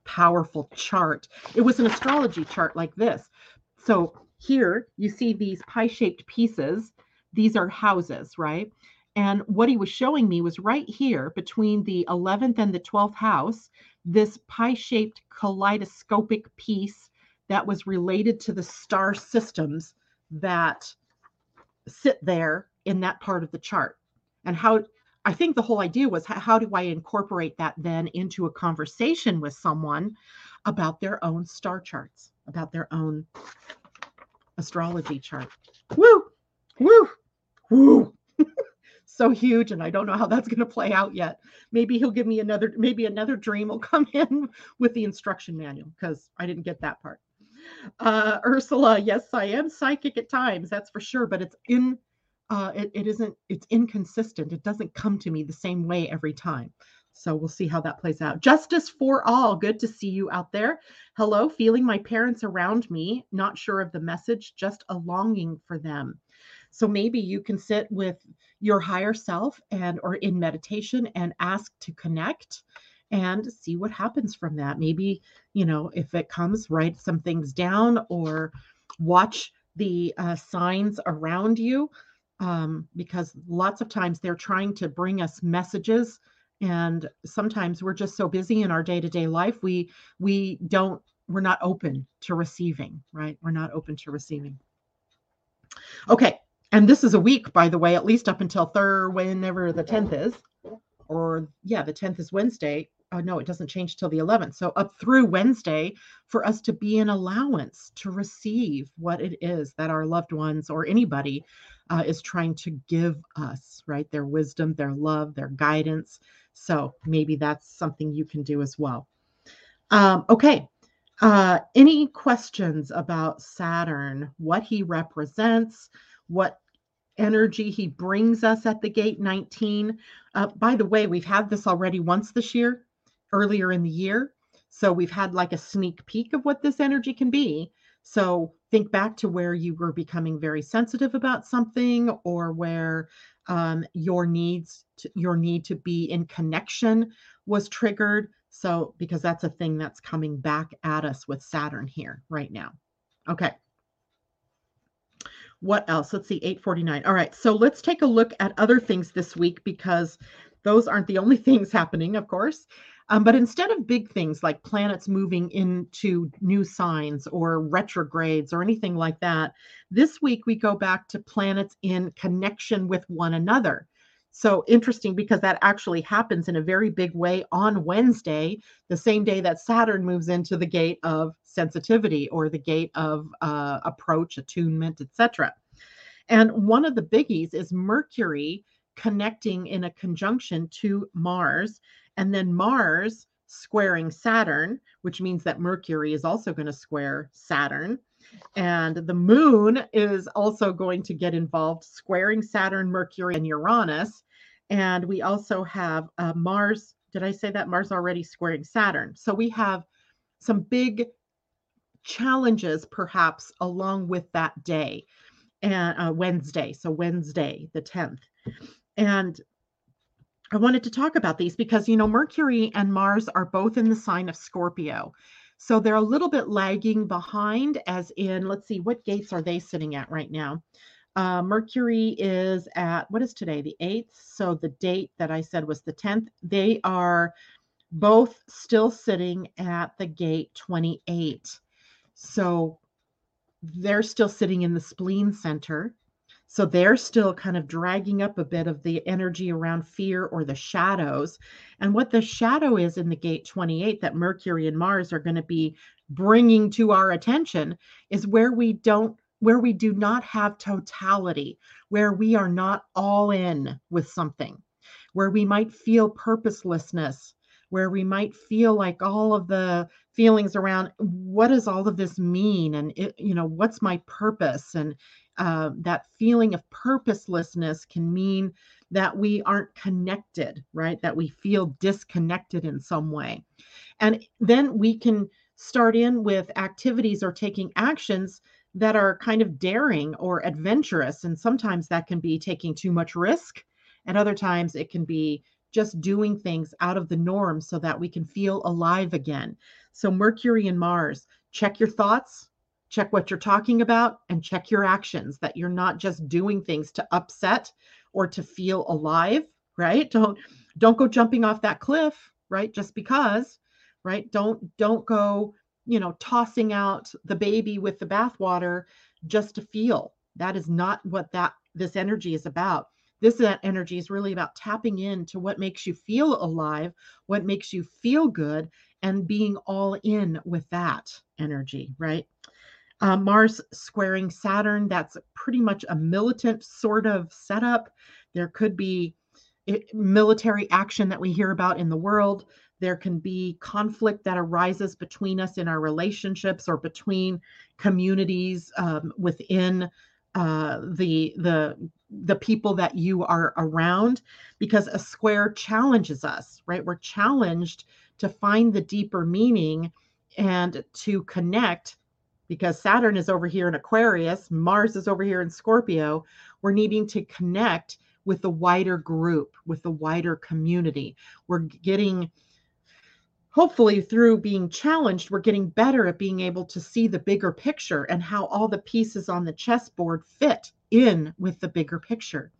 powerful chart. It was an astrology chart like this. So here you see these pie shaped pieces. These are houses, right? And what he was showing me was right here between the 11th and the 12th house, this pie shaped kaleidoscopic piece that was related to the star systems that sit there in that part of the chart. And how I think the whole idea was how, how do I incorporate that then into a conversation with someone about their own star charts, about their own astrology chart. Woo, woo, woo. so huge and i don't know how that's going to play out yet. Maybe he'll give me another maybe another dream will come in with the instruction manual because i didn't get that part uh ursula yes i am psychic at times that's for sure but it's in uh, it, it isn't it's inconsistent it doesn't come to me the same way every time. So we'll see how that plays out. Justice for all good to see you out there. Hello feeling my parents around me not sure of the message just a longing for them. So maybe you can sit with your higher self and or in meditation and ask to connect and see what happens from that. Maybe you know if it comes write some things down or watch the uh, signs around you um, because lots of times they're trying to bring us messages and sometimes we're just so busy in our day-to-day life we we don't we're not open to receiving right? We're not open to receiving. Okay and this is a week by the way at least up until third whenever the 10th is or yeah the 10th is wednesday oh no, it doesn't change till the 11th. So up through Wednesday for us to be in allowance to receive what it is that our loved ones or anybody uh, is trying to give us, right? Their wisdom, their love, their guidance. So maybe that's something you can do as well. Um, okay. Uh, any questions about Saturn, what he represents, what energy he brings us at the gate 19? Uh, by the way, we've had this already once this year earlier in the year. So we've had like a sneak peek of what this energy can be. So think back to where you were becoming very sensitive about something or where um, your needs to, your need to be in connection was triggered. So because that's a thing that's coming back at us with Saturn here right now. Okay. What else? Let's see, 849. All right. So let's take a look at other things this week because those aren't the only things happening, of course. Um, but instead of big things like planets moving into new signs or retrogrades or anything like that, this week we go back to planets in connection with one another. So interesting because that actually happens in a very big way on Wednesday, the same day that Saturn moves into the gate of sensitivity or the gate of uh, approach, attunement, etc. And one of the biggies is Mercury connecting in a conjunction to Mars and then Mars squaring Saturn, which means that Mercury is also going to square Saturn. And the moon is also going to get involved, squaring Saturn, Mercury, and Uranus. And we also have uh, Mars. Did I say that? Mars already squaring Saturn. So we have some big challenges, perhaps, along with that day and uh, Wednesday. So Wednesday, the 10th. And I wanted to talk about these because, you know, Mercury and Mars are both in the sign of Scorpio. So they're a little bit lagging behind, as in, let's see, what gates are they sitting at right now? Uh, Mercury is at, what is today, the 8th? So the date that I said was the 10th. They are both still sitting at the gate 28. So they're still sitting in the spleen center. So they're still kind of dragging up a bit of the energy around fear or the shadows. And what the shadow is in the gate 28 that Mercury and Mars are going to be bringing to our attention is where we don't where we do not have totality, where we are not all in with something, where we might feel purposelessness, where we might feel like all of the feelings around what does all of this mean and it, you know what's my purpose and uh, that feeling of purposelessness can mean that we aren't connected right? That we feel disconnected in some way. And then we can start in with activities or taking actions that are kind of daring or adventurous. And sometimes that can be taking too much risk and other times it can be just doing things out of the norm so that we can feel alive again. So, Mercury and Mars, check your thoughts, check what you're talking about, and check your actions that you're not just doing things to upset or to feel alive, right? Don't don't go jumping off that cliff, right? Just because, right? Don't don't go, you know, tossing out the baby with the bathwater just to feel. That is not what that this energy is about this energy is really about tapping into what makes you feel alive, what makes you feel good, and being all in with that energy, right? Uh, Mars squaring Saturn, that's pretty much a militant sort of setup. There could be eh, military action that we hear about in the world. There can be conflict that arises between us in our relationships or between communities um, within uh, the the the people that you are around because a square challenges us right we're challenged to find the deeper meaning and to connect because saturn is over here in aquarius mars is over here in scorpio we're needing to connect with the wider group with the wider community. We're getting hopefully through being challenged we're getting better at being able to see the bigger picture and how all the pieces on the chessboard fit in with the bigger picture.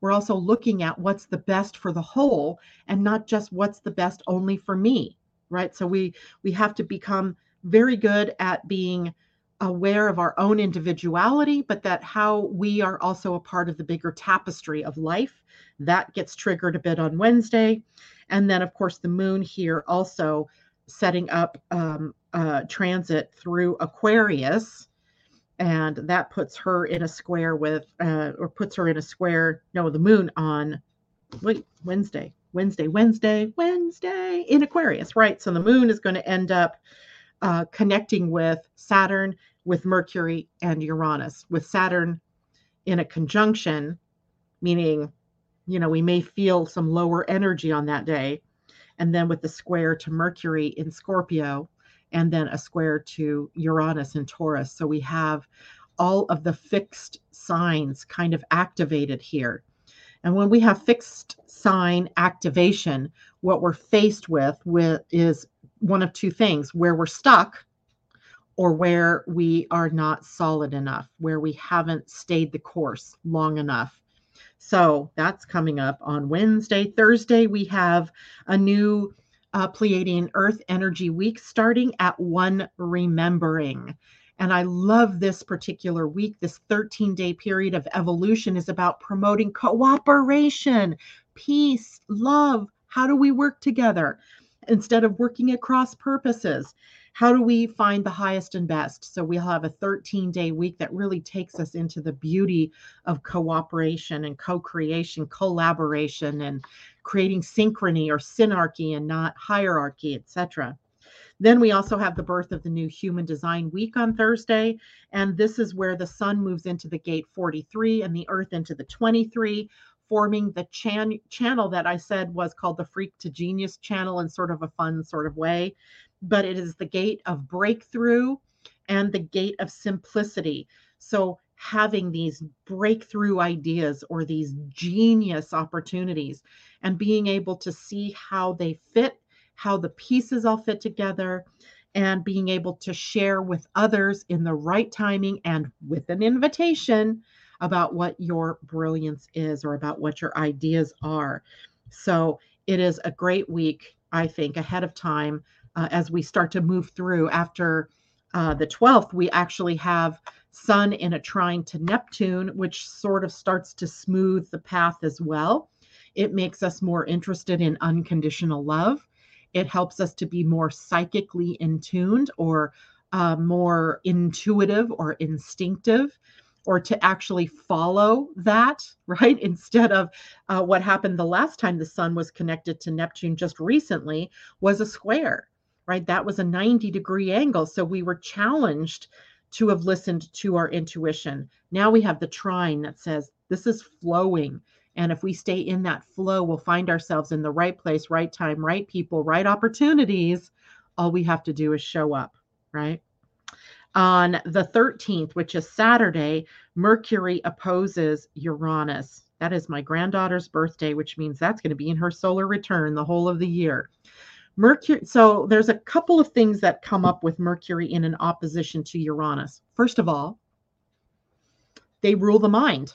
We're also looking at what's the best for the whole and not just what's the best only for me right? So we we have to become very good at being aware of our own individuality but that how we are also a part of the bigger tapestry of life that gets triggered a bit on wednesday and then, of course, the moon here also setting up um, transit through Aquarius. And that puts her in a square with, uh, or puts her in a square, no, the moon on, wait, Wednesday, Wednesday, Wednesday, Wednesday in Aquarius, right? So the moon is going to end up uh, connecting with Saturn, with Mercury, and Uranus, with Saturn in a conjunction, meaning you know, we may feel some lower energy on that day. And then with the square to Mercury in Scorpio, and then a square to Uranus in Taurus. So we have all of the fixed signs kind of activated here. And when we have fixed sign activation, what we're faced with, with is one of two things where we're stuck or where we are not solid enough, where we haven't stayed the course long enough. So that's coming up on Wednesday. Thursday, we have a new uh, Pleiadian Earth Energy Week starting at one remembering. And I love this particular week. This 13 day period of evolution is about promoting cooperation, peace, love. How do we work together instead of working at cross purposes? how do we find the highest and best? So we'll have a 13 day week that really takes us into the beauty of cooperation and co creation, collaboration, and creating synchrony or synarchy and not hierarchy, etc. Then we also have the birth of the new Human Design Week on Thursday. And this is where the sun moves into the gate 43 and the earth into the 23, forming the chan- channel that I said was called the Freak to Genius channel in sort of a fun sort of way but it is the gate of breakthrough and the gate of simplicity. So, having these breakthrough ideas or these genius opportunities and being able to see how they fit, how the pieces all fit together, and being able to share with others in the right timing and with an invitation about what your brilliance is or about what your ideas are. So, it is a great week, I think, ahead of time uh, as we start to move through after uh, the 12th, we actually have Sun in a trine to Neptune, which sort of starts to smooth the path as well. It makes us more interested in unconditional love. It helps us to be more psychically in tuned or uh, more intuitive or instinctive or to actually follow that, right? Instead of uh, what happened the last time the sun was connected to Neptune just recently was a square right? That was a 90 degree angle. So we were challenged to have listened to our intuition. Now we have the trine that says this is flowing. And if we stay in that flow, we'll find ourselves in the right place, right time, right people, right opportunities. All we have to do is show up, right? On the 13th, which is Saturday, Mercury opposes Uranus. That is my granddaughter's birthday, which means that's going to be in her solar return the whole of the year. Mercury, so there's a couple of things that come up with Mercury in an opposition to Uranus. First of all, they rule the mind,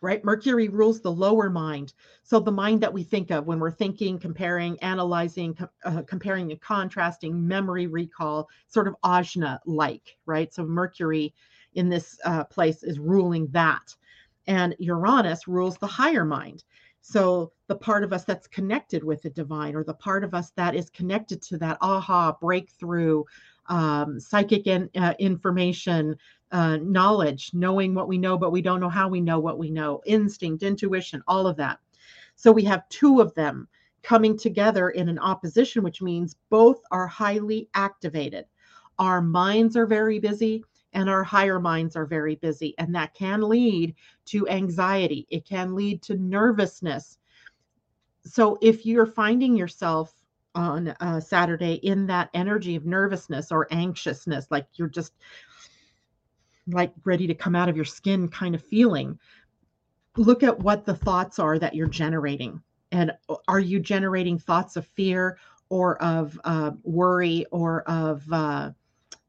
right? Mercury rules the lower mind. So the mind that we think of when we're thinking, comparing, analyzing, uh, comparing and contrasting, memory recall, sort of ajna like, right? So Mercury in this uh, place is ruling that. And Uranus rules the higher mind. So the part of us that's connected with the divine, or the part of us that is connected to that aha breakthrough, um, psychic in, uh, information, uh, knowledge, knowing what we know, but we don't know how we know what we know, instinct, intuition, all of that. So we have two of them coming together in an opposition, which means both are highly activated. Our minds are very busy and our higher minds are very busy. And that can lead to anxiety, it can lead to nervousness. So if you're finding yourself on uh, Saturday in that energy of nervousness or anxiousness, like you're just like ready to come out of your skin kind of feeling, look at what the thoughts are that you're generating. And uh, are you generating thoughts of fear or of uh, worry or of uh,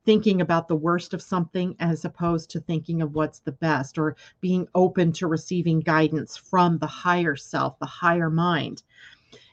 thinking about the worst of something as opposed to thinking of what's the best or being open to receiving guidance from the higher self, the higher mind.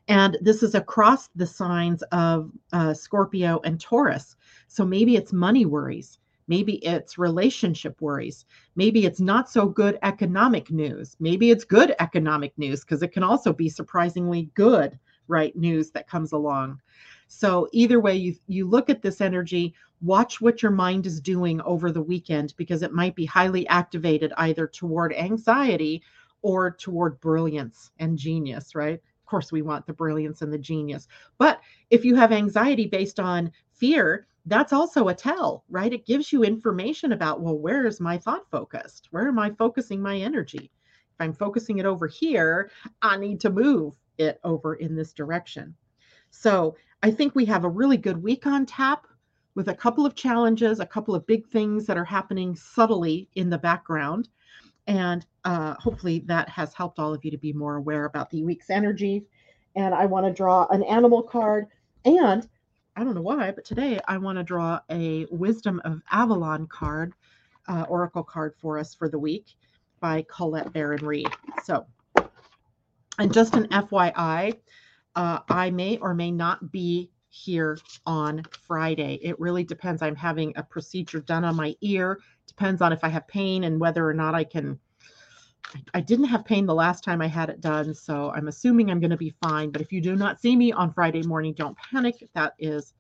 And this is across the signs of uh, Scorpio and Taurus. So maybe it's money worries. Maybe it's relationship worries. Maybe it's not so good economic news. Maybe it's good economic news because it can also be surprisingly good, right? News that comes along. So either way you you look at this energy, watch what your mind is doing over the weekend because it might be highly activated either toward anxiety or toward brilliance and genius, right? Of course we want the brilliance and the genius. But if you have anxiety based on fear, that's also a tell, right? It gives you information about, well, where is my thought focused? Where am I focusing my energy? If I'm focusing it over here, I need to move it over in this direction. So I think we have a really good week on tap with a couple of challenges, a couple of big things that are happening subtly in the background. And uh, hopefully that has helped all of you to be more aware about the week's energy. And I want to draw an animal card. And I don't know why, but today I want to draw a Wisdom of Avalon card, uh, Oracle card for us for the week by Colette Baron Reid. So, and just an FYI, uh, I may or may not be here on Friday. It really depends. I'm having a procedure done on my ear. Depends on if I have pain and whether or not I can. I didn't have pain the last time I had it done, so I'm assuming I'm going to be fine. But if you do not see me on Friday morning, don't panic. That is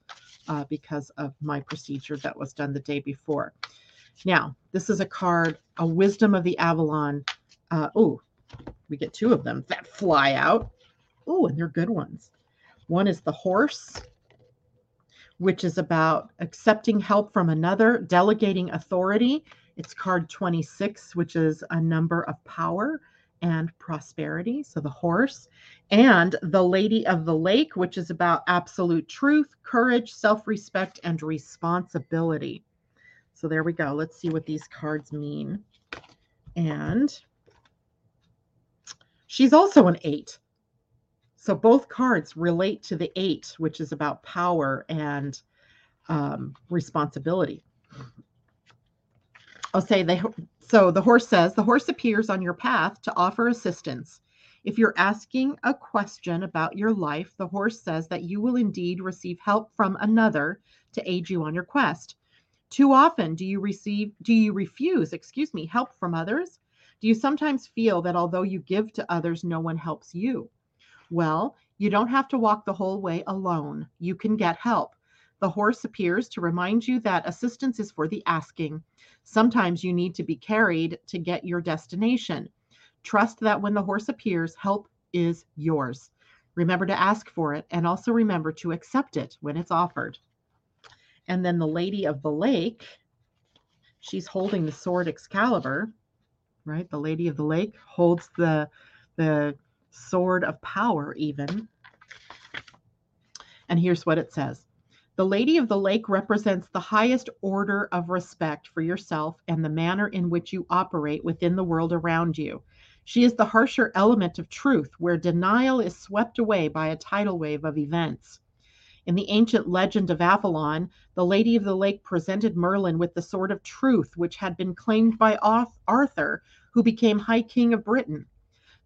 uh, because of my procedure that was done the day before. Now, this is a card, a Wisdom of the Avalon. Uh, oh, we get two of them that fly out. Oh, and they're good ones. One is the horse, which is about accepting help from another, delegating authority. It's card 26, which is a number of power and prosperity. So the horse and the Lady of the Lake, which is about absolute truth, courage, self respect, and responsibility. So there we go. Let's see what these cards mean. And she's also an eight. So both cards relate to the eight, which is about power and um, responsibility. I'll say they. So the horse says the horse appears on your path to offer assistance. If you're asking a question about your life, the horse says that you will indeed receive help from another to aid you on your quest. Too often do you receive do you refuse, excuse me, help from others? Do you sometimes feel that although you give to others, no one helps you? Well, you don't have to walk the whole way alone. You can get help. The horse appears to remind you that assistance is for the asking. Sometimes you need to be carried to get your destination. Trust that when the horse appears, help is yours. Remember to ask for it and also remember to accept it when it's offered. And then the Lady of the Lake, she's holding the sword Excalibur, right? The Lady of the Lake holds the the sword of power even. And here's what it says. The Lady of the Lake represents the highest order of respect for yourself and the manner in which you operate within the world around you. She is the harsher element of truth, where denial is swept away by a tidal wave of events. In the ancient legend of Avalon, the Lady of the Lake presented Merlin with the sword of truth, which had been claimed by Arthur, who became High King of Britain.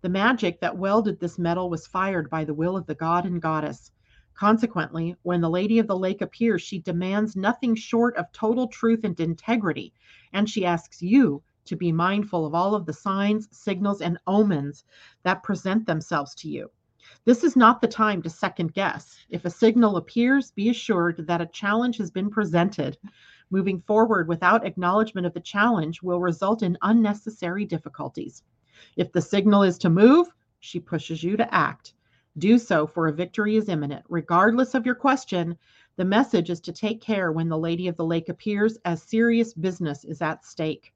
The magic that welded this metal was fired by the will of the god and goddess. Consequently, when the Lady of the Lake appears, she demands nothing short of total truth and integrity, and she asks you to be mindful of all of the signs, signals, and omens that present themselves to you. This is not the time to second guess. If a signal appears, be assured that a challenge has been presented. Moving forward without acknowledgement of the challenge will result in unnecessary difficulties. If the signal is to move, she pushes you to act. Do so, for a victory is imminent. Regardless of your question, the message is to take care when the Lady of the Lake appears, as serious business is at stake.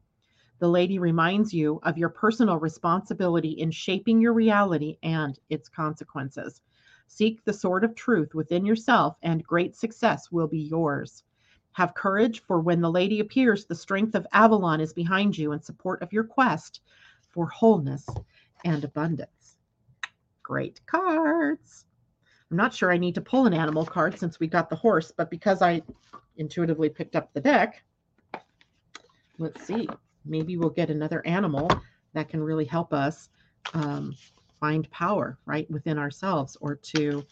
The lady reminds you of your personal responsibility in shaping your reality and its consequences. Seek the sword of truth within yourself, and great success will be yours. Have courage, for when the lady appears, the strength of Avalon is behind you in support of your quest for wholeness and abundance. Great cards. I'm not sure I need to pull an animal card since we got the horse, but because I intuitively picked up the deck, let's see. Maybe we'll get another animal that can really help us um, find power right within ourselves or to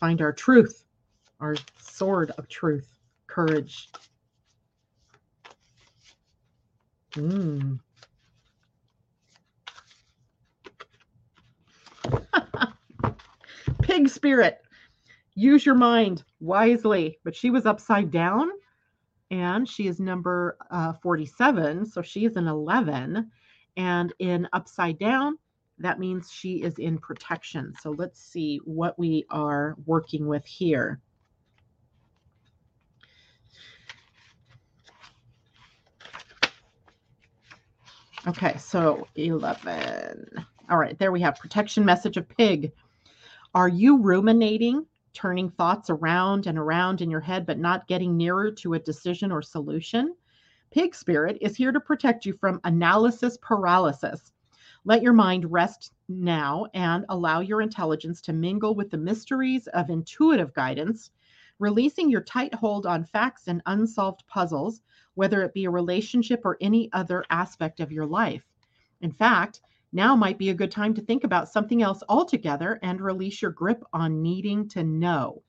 find our truth, our sword of truth, courage. Mm. Pig spirit. Use your mind wisely. But she was upside down and she is number uh, 47. So she is an 11. And in upside down, that means she is in protection. So let's see what we are working with here. Okay, so 11. All right, there we have protection message of pig. Are you ruminating, turning thoughts around and around in your head, but not getting nearer to a decision or solution? Pig spirit is here to protect you from analysis paralysis. Let your mind rest now and allow your intelligence to mingle with the mysteries of intuitive guidance, releasing your tight hold on facts and unsolved puzzles, whether it be a relationship or any other aspect of your life. In fact, now might be a good time to think about something else altogether and release your grip on needing to know.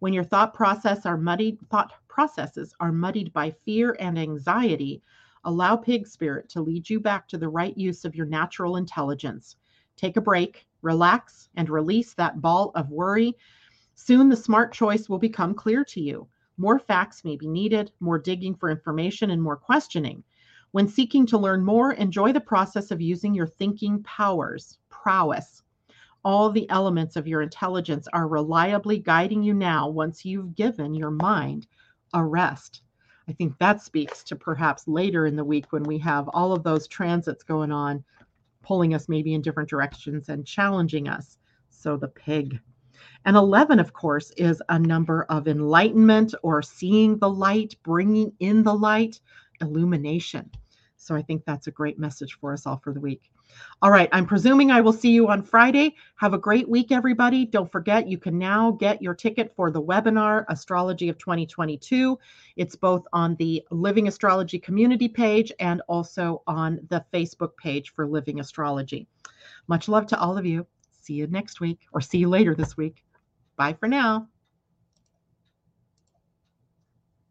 When your thought process are muddied, thought processes are muddied by fear and anxiety, allow pig spirit to lead you back to the right use of your natural intelligence. Take a break, relax, and release that ball of worry. Soon the smart choice will become clear to you. More facts may be needed, more digging for information, and more questioning. When seeking to learn more, enjoy the process of using your thinking powers, prowess. All the elements of your intelligence are reliably guiding you now once you've given your mind a rest. I think that speaks to perhaps later in the week when we have all of those transits going on, pulling us maybe in different directions and challenging us. So the pig. And 11, of course, is a number of enlightenment or seeing the light, bringing in the light, illumination. So I think that's a great message for us all for the week. All right, I'm presuming I will see you on Friday. Have a great week, everybody. Don't forget, you can now get your ticket for the webinar, Astrology of 2022. It's both on the Living Astrology community page and also on the Facebook page for Living Astrology. Much love to all of you. See you next week or see you later this week. Bye for now.